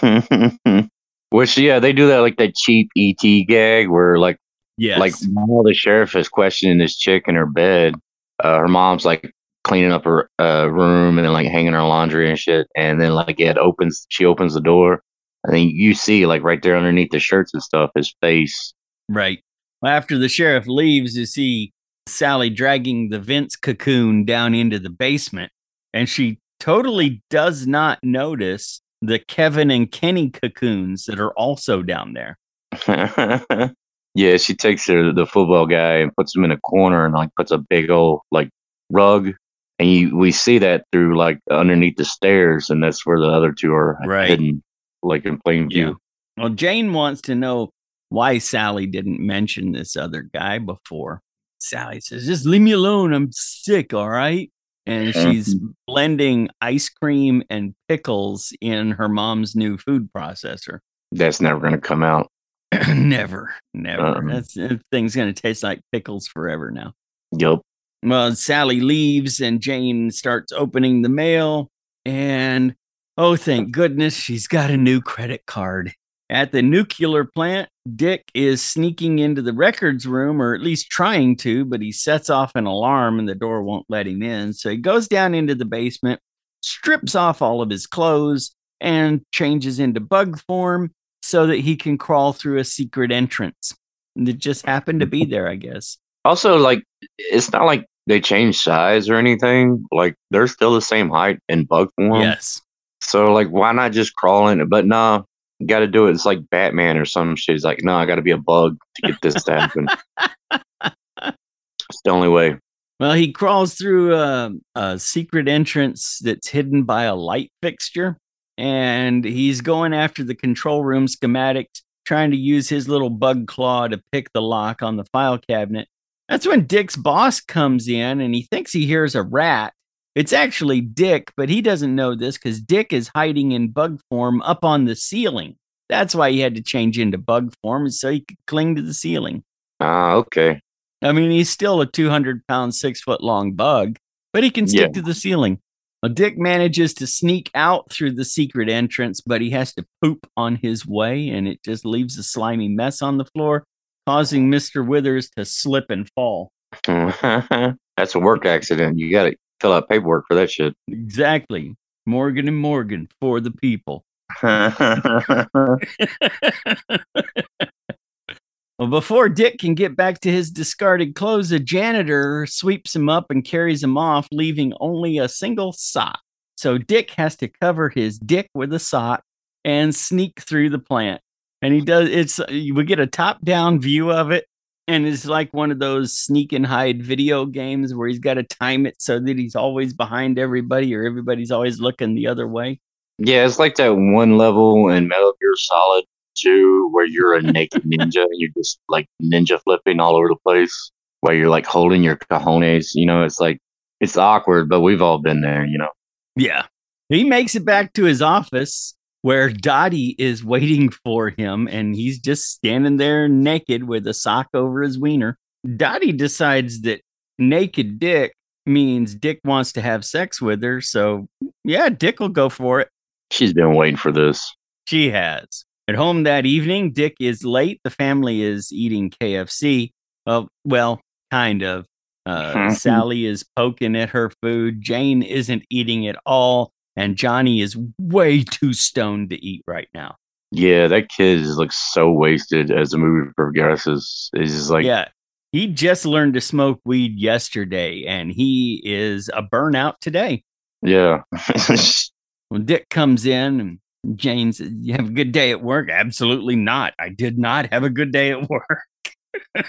Which, yeah, they do that like that cheap ET gag where, like, yes. like while the sheriff is questioning this chick in her bed, uh, her mom's like cleaning up her uh, room and then like hanging her laundry and shit. And then, like, it opens, she opens the door. And then you see, like, right there underneath the shirts and stuff, his face. Right. After the sheriff leaves, you see Sally dragging the Vince cocoon down into the basement, and she totally does not notice the Kevin and Kenny cocoons that are also down there. yeah, she takes her, the football guy and puts him in a corner and like puts a big old like rug. And you, we see that through like underneath the stairs, and that's where the other two are right. hidden, like in plain view. Yeah. Well, Jane wants to know why Sally didn't mention this other guy before. Sally says, Just leave me alone. I'm sick. All right. And she's blending ice cream and pickles in her mom's new food processor. That's never going to come out. never, never. Um, That's that thing's going to taste like pickles forever now. Yup. Well, Sally leaves and Jane starts opening the mail. And oh, thank goodness she's got a new credit card. At the nuclear plant, Dick is sneaking into the records room, or at least trying to, but he sets off an alarm and the door won't let him in. So he goes down into the basement, strips off all of his clothes, and changes into bug form so that he can crawl through a secret entrance. It just happened to be there, I guess. Also, like, it's not like they changed size or anything. Like, they're still the same height in bug form. Yes. So, like, why not just crawl in it? But no, got to do it. It's like Batman or some shit. He's like, no, I got to be a bug to get this to happen. it's the only way. Well, he crawls through a, a, secret entrance that's hidden by a light fixture, and he's going after the control room schematics, trying to use his little bug claw to pick the lock on the file cabinet. That's when Dick's boss comes in, and he thinks he hears a rat. It's actually Dick, but he doesn't know this because Dick is hiding in bug form up on the ceiling. That's why he had to change into bug form, so he could cling to the ceiling. Ah, okay. I mean, he's still a 200 pound, six foot long bug, but he can stick yeah. to the ceiling. Well, Dick manages to sneak out through the secret entrance, but he has to poop on his way, and it just leaves a slimy mess on the floor, causing Mr. Withers to slip and fall. That's a work accident. You got to fill out paperwork for that shit. Exactly. Morgan and Morgan for the people. well, before Dick can get back to his discarded clothes, a janitor sweeps him up and carries him off, leaving only a single sock. So Dick has to cover his dick with a sock and sneak through the plant. And he does it's we get a top-down view of it and it's like one of those sneak and hide video games where he's got to time it so that he's always behind everybody or everybody's always looking the other way. Yeah, it's like that one level in Metal Gear Solid 2 where you're a naked ninja and you're just like ninja flipping all over the place while you're like holding your cojones. You know, it's like it's awkward, but we've all been there, you know. Yeah. He makes it back to his office where Dottie is waiting for him and he's just standing there naked with a sock over his wiener. Dottie decides that naked Dick means Dick wants to have sex with her. So, yeah, Dick will go for it. She's been waiting for this. She has. At home that evening, Dick is late. The family is eating KFC. Well, well, kind of. Uh, Sally is poking at her food. Jane isn't eating at all. And Johnny is way too stoned to eat right now. Yeah, that kid just looks so wasted as the movie progresses. It's just like, yeah, he just learned to smoke weed yesterday and he is a burnout today. yeah. When Dick comes in and Jane says, You have a good day at work? Absolutely not. I did not have a good day at work.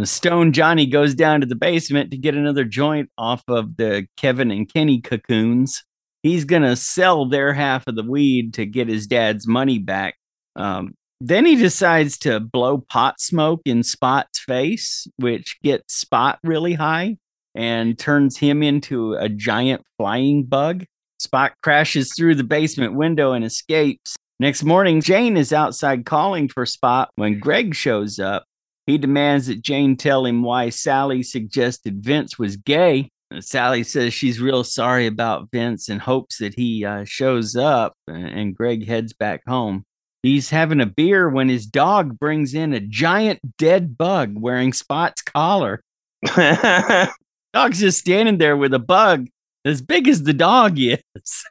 the stone Johnny goes down to the basement to get another joint off of the Kevin and Kenny cocoons. He's going to sell their half of the weed to get his dad's money back. Um, then he decides to blow pot smoke in Spot's face, which gets Spot really high and turns him into a giant flying bug. Spot crashes through the basement window and escapes. Next morning, Jane is outside calling for Spot when Greg shows up. He demands that Jane tell him why Sally suggested Vince was gay. Sally says she's real sorry about Vince and hopes that he uh, shows up, and Greg heads back home. He's having a beer when his dog brings in a giant dead bug wearing Spot's collar. Dog's just standing there with a bug as big as the dog is.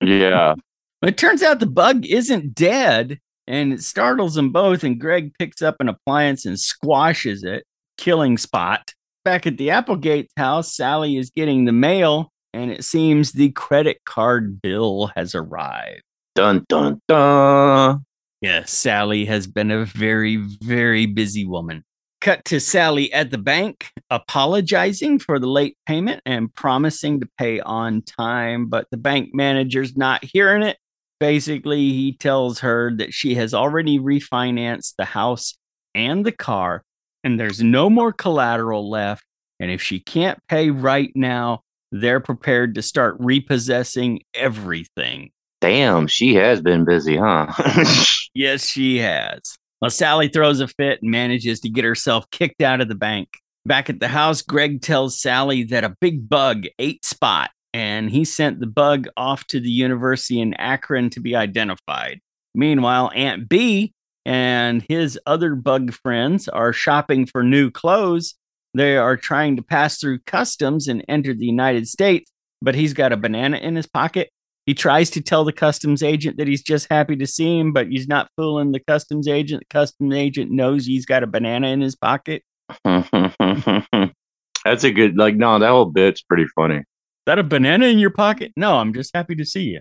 yeah. It turns out the bug isn't dead and it startles them both. And Greg picks up an appliance and squashes it, killing Spot. Back at the Applegate house, Sally is getting the mail and it seems the credit card bill has arrived. Dun, dun, dun. Yes, Sally has been a very, very busy woman. Cut to Sally at the bank, apologizing for the late payment and promising to pay on time, but the bank manager's not hearing it. Basically, he tells her that she has already refinanced the house and the car, and there's no more collateral left. And if she can't pay right now, they're prepared to start repossessing everything. Damn, she has been busy, huh? Yes, she has. Well, Sally throws a fit and manages to get herself kicked out of the bank. Back at the house, Greg tells Sally that a big bug ate Spot, and he sent the bug off to the university in Akron to be identified. Meanwhile, Aunt Bea and his other bug friends are shopping for new clothes. They are trying to pass through customs and enter the United States, but he's got a banana in his pocket he tries to tell the customs agent that he's just happy to see him, but he's not fooling the customs agent. The customs agent knows he's got a banana in his pocket. That's a good, like, no, that whole bit's pretty funny. Is that a banana in your pocket? No, I'm just happy to see you.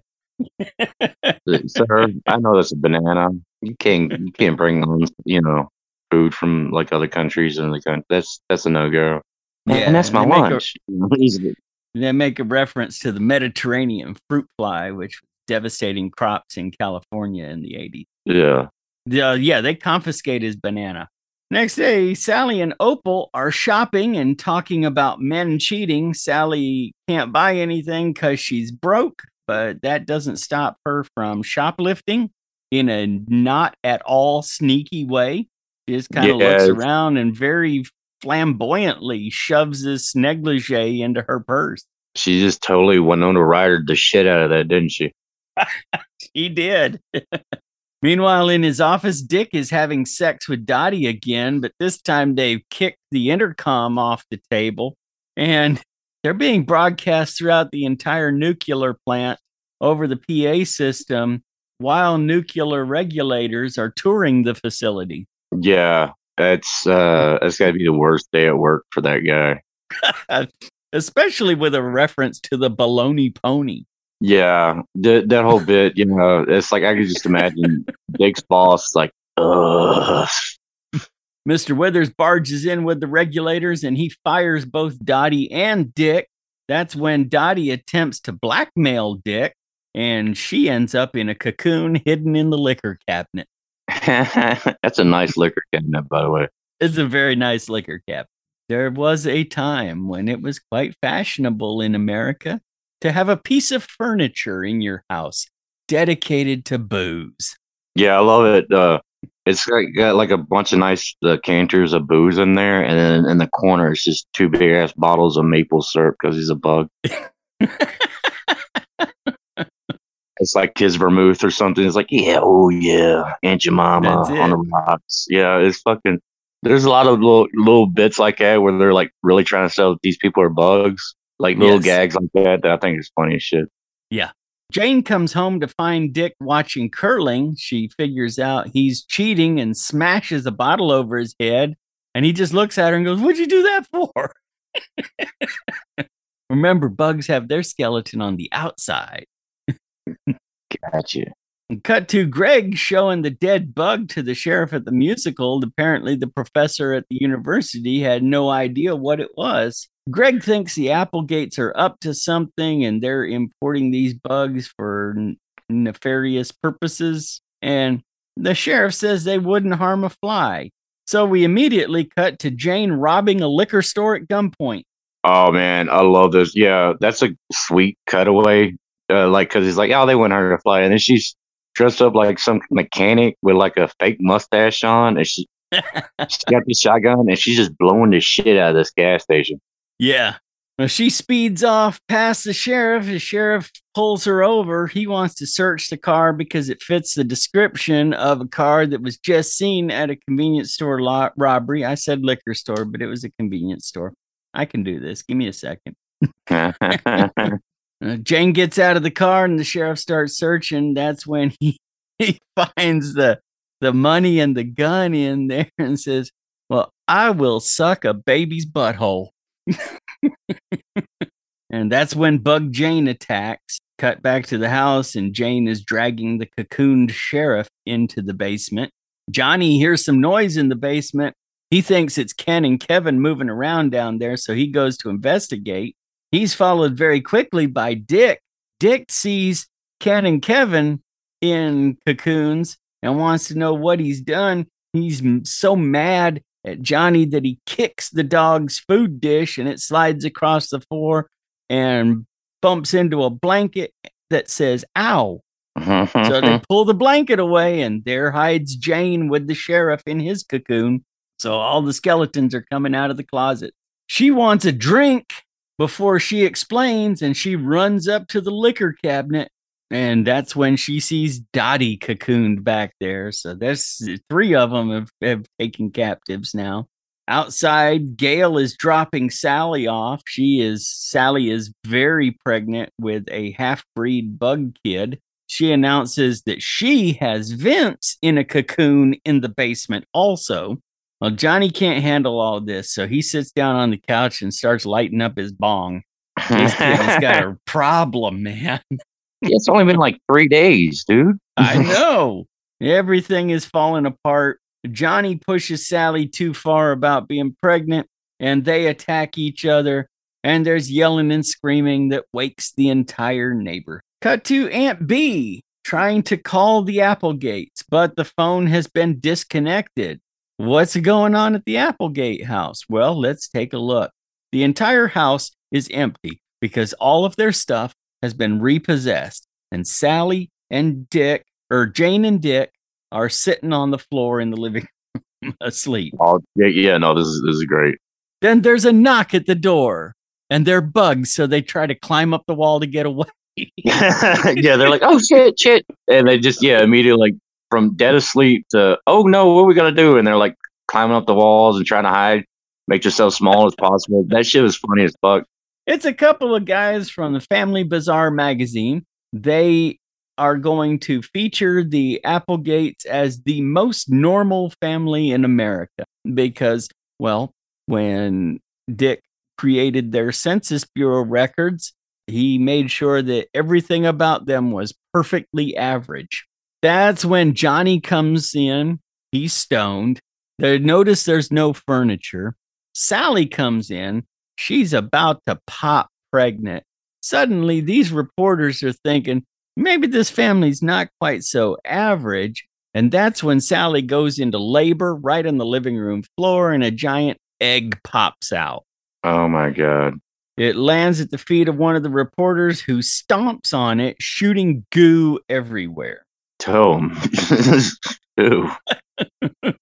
Sir, I know that's a banana. You can't, you can't bring on, you know, food from like other countries and the country. That's that's a no go. Yeah, and that's my they make a- lunch. They make a reference to the Mediterranean fruit fly, which devastating crops in California in the 80s. Yeah. Uh, yeah, they confiscate his banana. Next day, Sally and Opal are shopping and talking about men cheating. Sally can't buy anything because she's broke, but that doesn't stop her from shoplifting in a not at all sneaky way. She just kind of looks around and very flamboyantly shoves this negligee into her purse. She just totally went on Winona Ryder the shit out of that, didn't she? He did. Meanwhile, in his office, Dick is having sex with Dottie again, but this time they've kicked the intercom off the table and they're being broadcast throughout the entire nuclear plant over the PA system while nuclear regulators are touring the facility. Yeah. That's uh that's gotta be the worst day at work for that guy. Especially with a reference to the baloney pony. Yeah. That that whole bit, you know, it's like I could just imagine Dick's boss like, ugh. Mr. Withers barges in with the regulators and he fires both Dottie and Dick. That's when Dottie attempts to blackmail Dick and she ends up in a cocoon hidden in the liquor cabinet. That's a nice liquor cabinet, by the way. It's a very nice liquor cabinet. There was a time when it was quite fashionable in America to have a piece of furniture in your house dedicated to booze. Yeah, I love it. Uh, it's got like a bunch of nice uh, canters of booze in there, and then in the corner it's just two big ass bottles of maple syrup because he's a bug. it's like Kids Vermouth or something. It's like, yeah, oh yeah, Aunt Jemima on the rocks. Yeah, it's fucking. There's a lot of little little bits like that where they're like really trying to sell these people are bugs, like little yes. gags like that. That I think is funny as shit. Yeah. Jane comes home to find Dick watching curling. She figures out he's cheating and smashes a bottle over his head. And he just looks at her and goes, What'd you do that for? Remember, bugs have their skeleton on the outside. gotcha. Cut to Greg showing the dead bug to the sheriff at the musical. Apparently, the professor at the university had no idea what it was. Greg thinks the Applegates are up to something and they're importing these bugs for nefarious purposes. And the sheriff says they wouldn't harm a fly. So we immediately cut to Jane robbing a liquor store at gunpoint. Oh man, I love this. Yeah, that's a sweet cutaway. Uh, like, cause he's like, oh, they went her to fly, and then she's dressed up like some mechanic with like a fake mustache on, and she she got the shotgun, and she's just blowing the shit out of this gas station. Yeah. Well, she speeds off past the sheriff. The sheriff pulls her over. He wants to search the car because it fits the description of a car that was just seen at a convenience store lot robbery. I said liquor store, but it was a convenience store. I can do this. Give me a second. Uh, Jane gets out of the car and the sheriff starts searching. That's when he, he finds the the money and the gun in there and says, Well, I will suck a baby's butthole. and that's when Bug Jane attacks. Cut back to the house, and Jane is dragging the cocooned sheriff into the basement. Johnny hears some noise in the basement he thinks it's Ken and Kevin moving around down there, so he goes to investigate. He's followed very quickly by Dick. Dick sees Ken and Kevin in cocoons and wants to know what he's done. He's so mad at Johnny that he kicks the dog's food dish and it slides across the floor and bumps into a blanket that says, ow. so they pull the blanket away, and there hides Jane with the sheriff in his cocoon. So all the skeletons are coming out of the closet. She wants a drink before she explains, and she runs up to the liquor cabinet. And that's when she sees Dottie cocooned back there. So there's three of them have, have taken captives now. Outside, Gail is dropping Sally off. She is Sally is very pregnant with a half-breed bug kid. She announces that she has Vince in a cocoon in the basement also. Well, Johnny can't handle all this, so he sits down on the couch and starts lighting up his bong. This kid's got a problem, man. It's only been like three days, dude. I know. Everything is falling apart. Johnny pushes Sally too far about being pregnant, and they attack each other. And there's yelling and screaming that wakes the entire neighbor. Cut to Aunt Bea trying to call the Applegates, but the phone has been disconnected. What's going on at the Applegate house? Well, let's take a look. The entire house is empty because all of their stuff has been repossessed, and Sally and Dick, or Jane and Dick, are sitting on the floor in the living room asleep. Oh, yeah, yeah, no, this is this is great. Then there's a knock at the door, and they're bugs, so they try to climb up the wall to get away. yeah, they're like, oh shit, shit, and they just yeah immediately like from dead asleep to oh no, what are we gonna do? And they're like climbing up the walls and trying to hide, make yourself small as possible. That shit was funny as fuck. It's a couple of guys from the Family Bazaar magazine. They are going to feature the Applegates as the most normal family in America because, well, when Dick created their Census Bureau records, he made sure that everything about them was perfectly average. That's when Johnny comes in. He's stoned. They notice there's no furniture. Sally comes in. She's about to pop pregnant. Suddenly, these reporters are thinking maybe this family's not quite so average. And that's when Sally goes into labor right on the living room floor and a giant egg pops out. Oh my God. It lands at the feet of one of the reporters who stomps on it, shooting goo everywhere tome. Ew.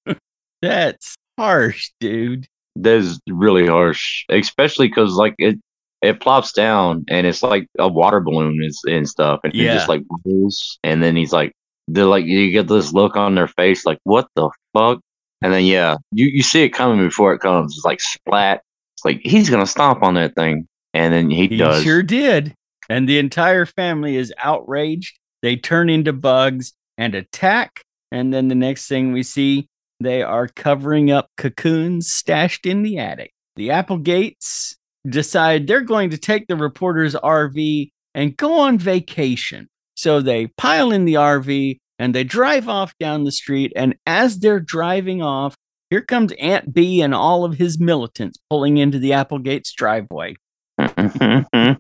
That's harsh, dude. That is really harsh, especially because like it, it plops down and it's like a water balloon is and stuff, and Yeah. it just like bubbles. And then he's like, they're like, you get this look on their face, like, what the fuck? And then yeah, you you see it coming before it comes. It's like splat. It's like he's gonna stomp on that thing, and then he, He does. sure did. And the entire family is outraged. They turn into bugs and attack. And then the next thing we see, they are covering up cocoons stashed in the attic. The Applegates decide they're going to take the reporter's RV and go on vacation. So they pile in the RV and they drive off down the street. And as they're driving off, here comes Aunt Bea and all of his militants pulling into the Applegates driveway.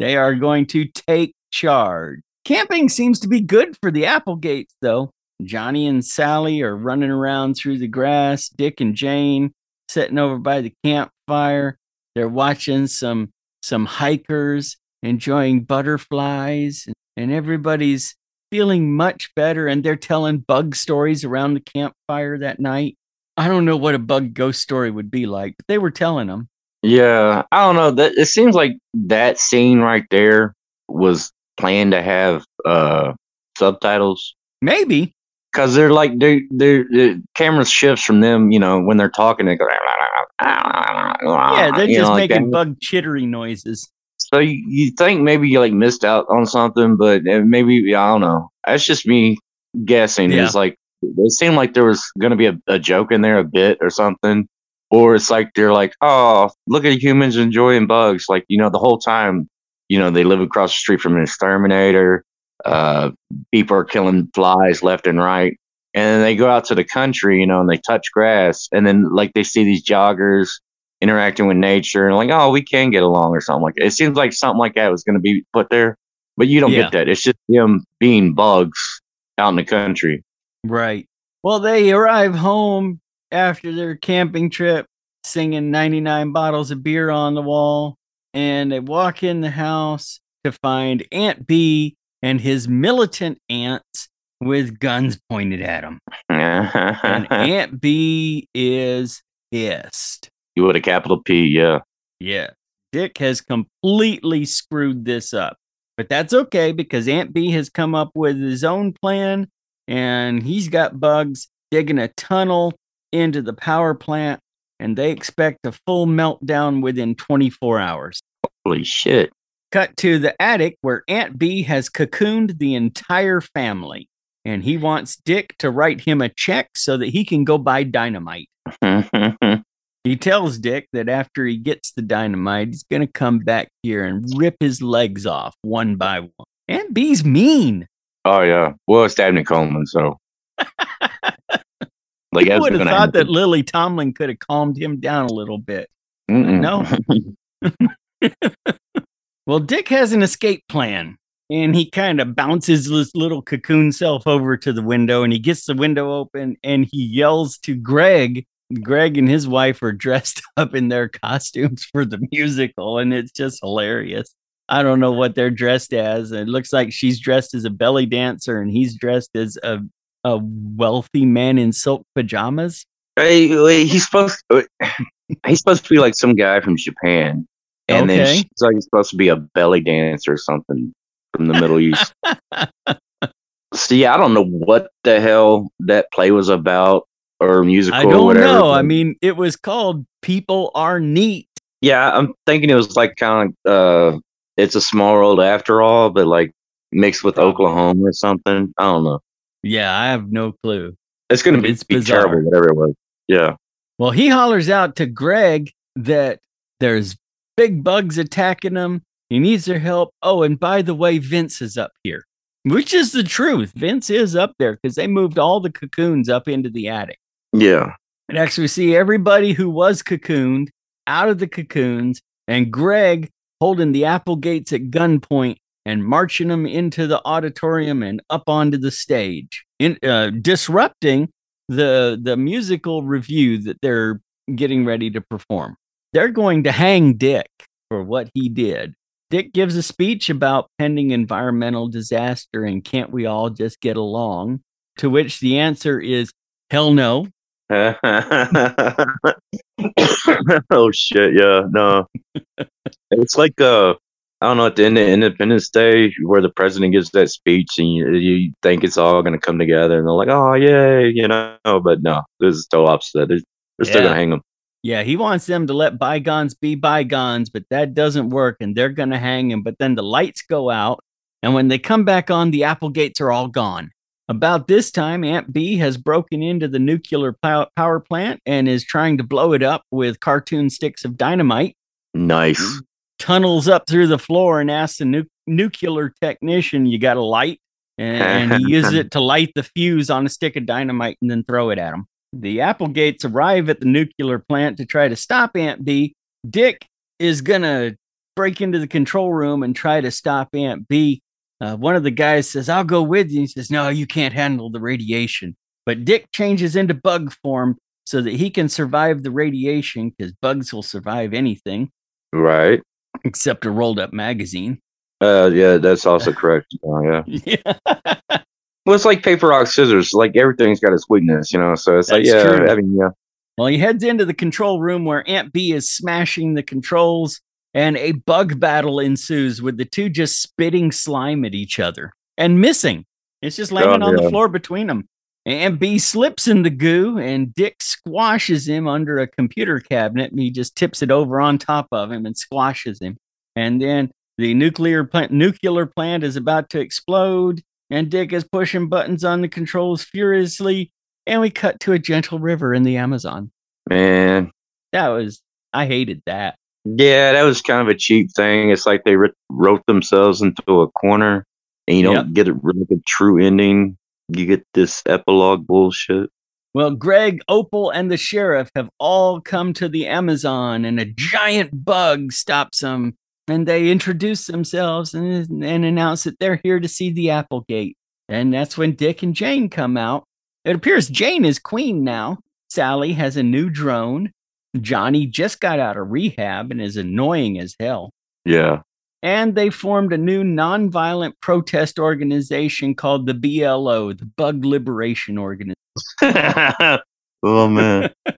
They are going to take charge. Camping seems to be good for the Applegates, though. Johnny and Sally are running around through the grass. Dick and Jane sitting over by the campfire. They're watching some some hikers enjoying butterflies, and everybody's feeling much better. And they're telling bug stories around the campfire that night. I don't know what a bug ghost story would be like, but they were telling them. Yeah, I don't know. That it seems like that scene right there was planned to have uh subtitles Maybe. because they're like they they the camera shifts from them. You know, when they're talking, they go. Ah, ah, ah, yeah, they're you know, just like making bug chittery noises. So you, you think maybe you like missed out on something, but uh, maybe I don't know. That's just me guessing. Yeah. It's like it seemed like there was going to be a, a joke in there, a bit or something, or it's like they're like, oh, look at humans enjoying bugs. Like you know, the whole time, you know, they live across the street from an exterminator. Uh, people are killing flies left and right, and then they go out to the country, you know, and they touch grass, and then like they see these joggers interacting with nature and like, oh, we can get along or something like that. It seems like something like that was going to be put there, but you don't Yeah. get that. It's just them being bugs out in the country. Right. Well, they arrive home after their camping trip, singing 99 bottles of beer on the wall, and they walk in the house to find Aunt Bea and his militant aunts with guns pointed at them. And Aunt Bea is pissed. you with a capital P, yeah. Yeah. Dick has completely screwed this up. But that's okay because Aunt Bea has come up with his own plan and he's got bugs digging a tunnel into the power plant and they expect a full meltdown within 24 hours. Holy shit. Cut to the attic where Aunt Bea has cocooned the entire family and he wants Dick to write him a check so that he can go buy dynamite. He tells Dick that after he gets the dynamite, he's going to come back here and rip his legs off one by one. Aunt Bea's mean. oh yeah. Well, it's Dabney Coleman, so like I would have thought that. Lily Tomlin could have calmed him down a little bit. Mm-mm. No. Well, Dick has an escape plan and he kind of bounces this little cocoon self over to the window and he gets the window open and he yells to Greg. Greg and his wife are dressed up in their costumes for the musical and it's just hilarious. I don't know what they're dressed as. It looks like she's dressed as a belly dancer and he's dressed as a, a wealthy man in silk pajamas. Hey, he's supposed to, he's supposed to be like some guy from Japan, and then she's like he's supposed to be a belly dancer or something from the Middle East. See, I don't know what the hell that play was about or musical I don't whatever. know. I mean, it was called People Are Neat. yeah, I'm thinking it was like kind of uh, it's a small world after all, but like mixed with Oklahoma or something. I don't know. Yeah, I have no clue. It's gonna be, it's be bizarre. terrible, whatever it was. Yeah. Well, he hollers out to Greg that there's big bugs attacking him. He needs their help. Oh, and by the way, Vince is up here, which is the truth. Vince is up there because they moved all the cocoons up into the attic. Yeah. And actually, we see everybody who was cocooned out of the cocoons, and Greg holding the Applegates at gunpoint and marching them into the auditorium and up onto the stage, in, uh, disrupting the the musical review that they're getting ready to perform. They're going to hang Dick for what he did. Dick gives a speech about pending environmental disaster and can't we all just get along? To which the answer is hell no. oh shit! Yeah, no. it's like uh, I don't know at the end of Independence Day where the president gives that speech and you, you think it's all gonna come together and they're like, oh yay, you know. But no, this is total opposite. They're, they're still Yeah. gonna hang him. Yeah, he wants them to let bygones be bygones, but that doesn't work, and they're going to hang him. But then the lights go out, and when they come back on, the Applegates are all gone. About this time, Aunt Bea has broken into the nuclear power plant and is trying to blow it up with cartoon sticks of dynamite. Nice. Mm. Tunnels up through the floor and asks the nu- nuclear technician, "You got a light?" And, and he uses it to light the fuse on a stick of dynamite and then throw it at him. The Applegates arrive at the nuclear plant to try to stop Aunt Bea. Dick is gonna break into the control room and try to stop Aunt Bea. Uh, one of the guys says, "I'll go with you." He says, "No, you can't handle the radiation." But Dick changes into bug form so that he can survive the radiation because bugs will survive anything Right. Except a rolled up magazine. Uh, yeah, that's also correct. Oh, yeah. Yeah. Well, it's like paper, rock, scissors. Like everything's got its weakness, you know. So it's like, yeah, true. I mean, yeah. Well, he heads into the control room where Aunt Bea is smashing the controls, and a bug battle ensues with the two just spitting slime at each other and missing. It's just landing Oh, on yeah. the floor between them. Aunt Bea slips in the goo, and Dick squashes him under a computer cabinet, and he just tips it over on top of him and squashes him. And then the nuclear plant, nuclear plant is about to explode, and Dick is pushing buttons on the controls furiously. And we cut to a gentle river in the Amazon. Man, That was I hated that. yeah, that was kind of a cheap thing. It's like they wrote themselves into a corner, and you don't get a, really a true ending. You get this epilogue bullshit. Well, Greg, Opal, and the sheriff have all come to the Amazon, and a giant bug stops them. And they introduce themselves and, and announce that they're here to see the Applegate. And that's when Dick and Jane come out. It appears Jane is queen now. Sally has a new drone. Johnny just got out of rehab and is annoying as hell. Yeah. And they formed a new nonviolent protest organization called the BLO, the Bug Liberation Organization. oh man.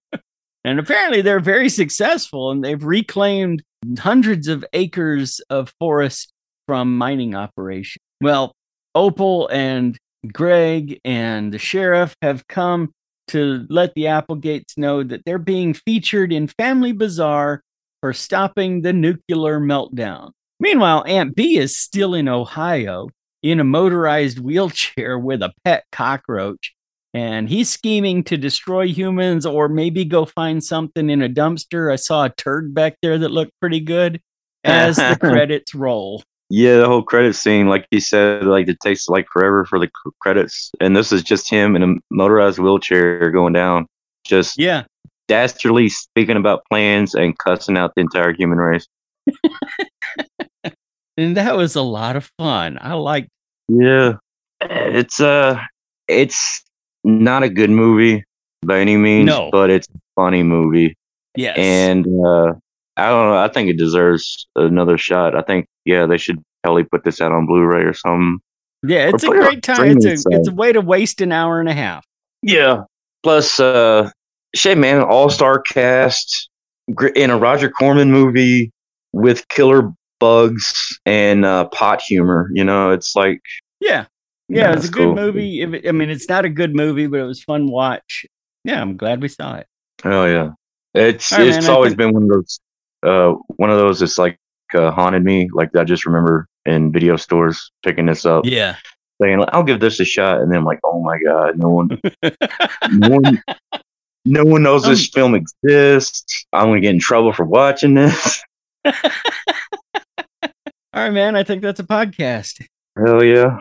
And apparently they're very successful and they've reclaimed hundreds of acres of forest from mining operations. Well, Opal and Greg and the sheriff have come to let the Applegates know that they're being featured in Family Bazaar for stopping the nuclear meltdown. Meanwhile, Aunt Bea is still in Ohio in a motorized wheelchair with a pet cockroach. And he's scheming to destroy humans or maybe go find something in a dumpster. I saw a turd back there that looked pretty good as the credits roll. Yeah, the whole credit scene, like he said, like it takes like forever for the c- credits, and this is just him in a motorized wheelchair going down, just Yeah. dastardly speaking about plans and cussing out the entire human race. And that was a lot of fun. I like Yeah, it's uh, it's not a good movie by any means, No. but it's a funny movie, yes. and uh, I don't know, I think it deserves another shot. I think yeah, they should probably put this out on Blu-ray or something. yeah, it's a put it great time. It's a it's a way to waste an hour and a half. Yeah. Plus, uh, shit, man, all-star cast in a Roger Corman movie with killer bugs and uh, pot humor. You know, it's like Yeah. Yeah, it was a good cool. movie. If it- I mean, it's not a good movie, but it was fun watch. Yeah, I'm glad we saw it. Oh yeah, it's right, it's man, always think- been one of those uh, one of those that's like uh, haunted me. Like I just remember in video stores picking this up, Yeah. saying, like, "I'll give this a shot," and then I'm like, "Oh my god, no one, no one." No one knows this film exists. I'm gonna get in trouble for watching this. All right, man. I think that's a podcast. Hell yeah.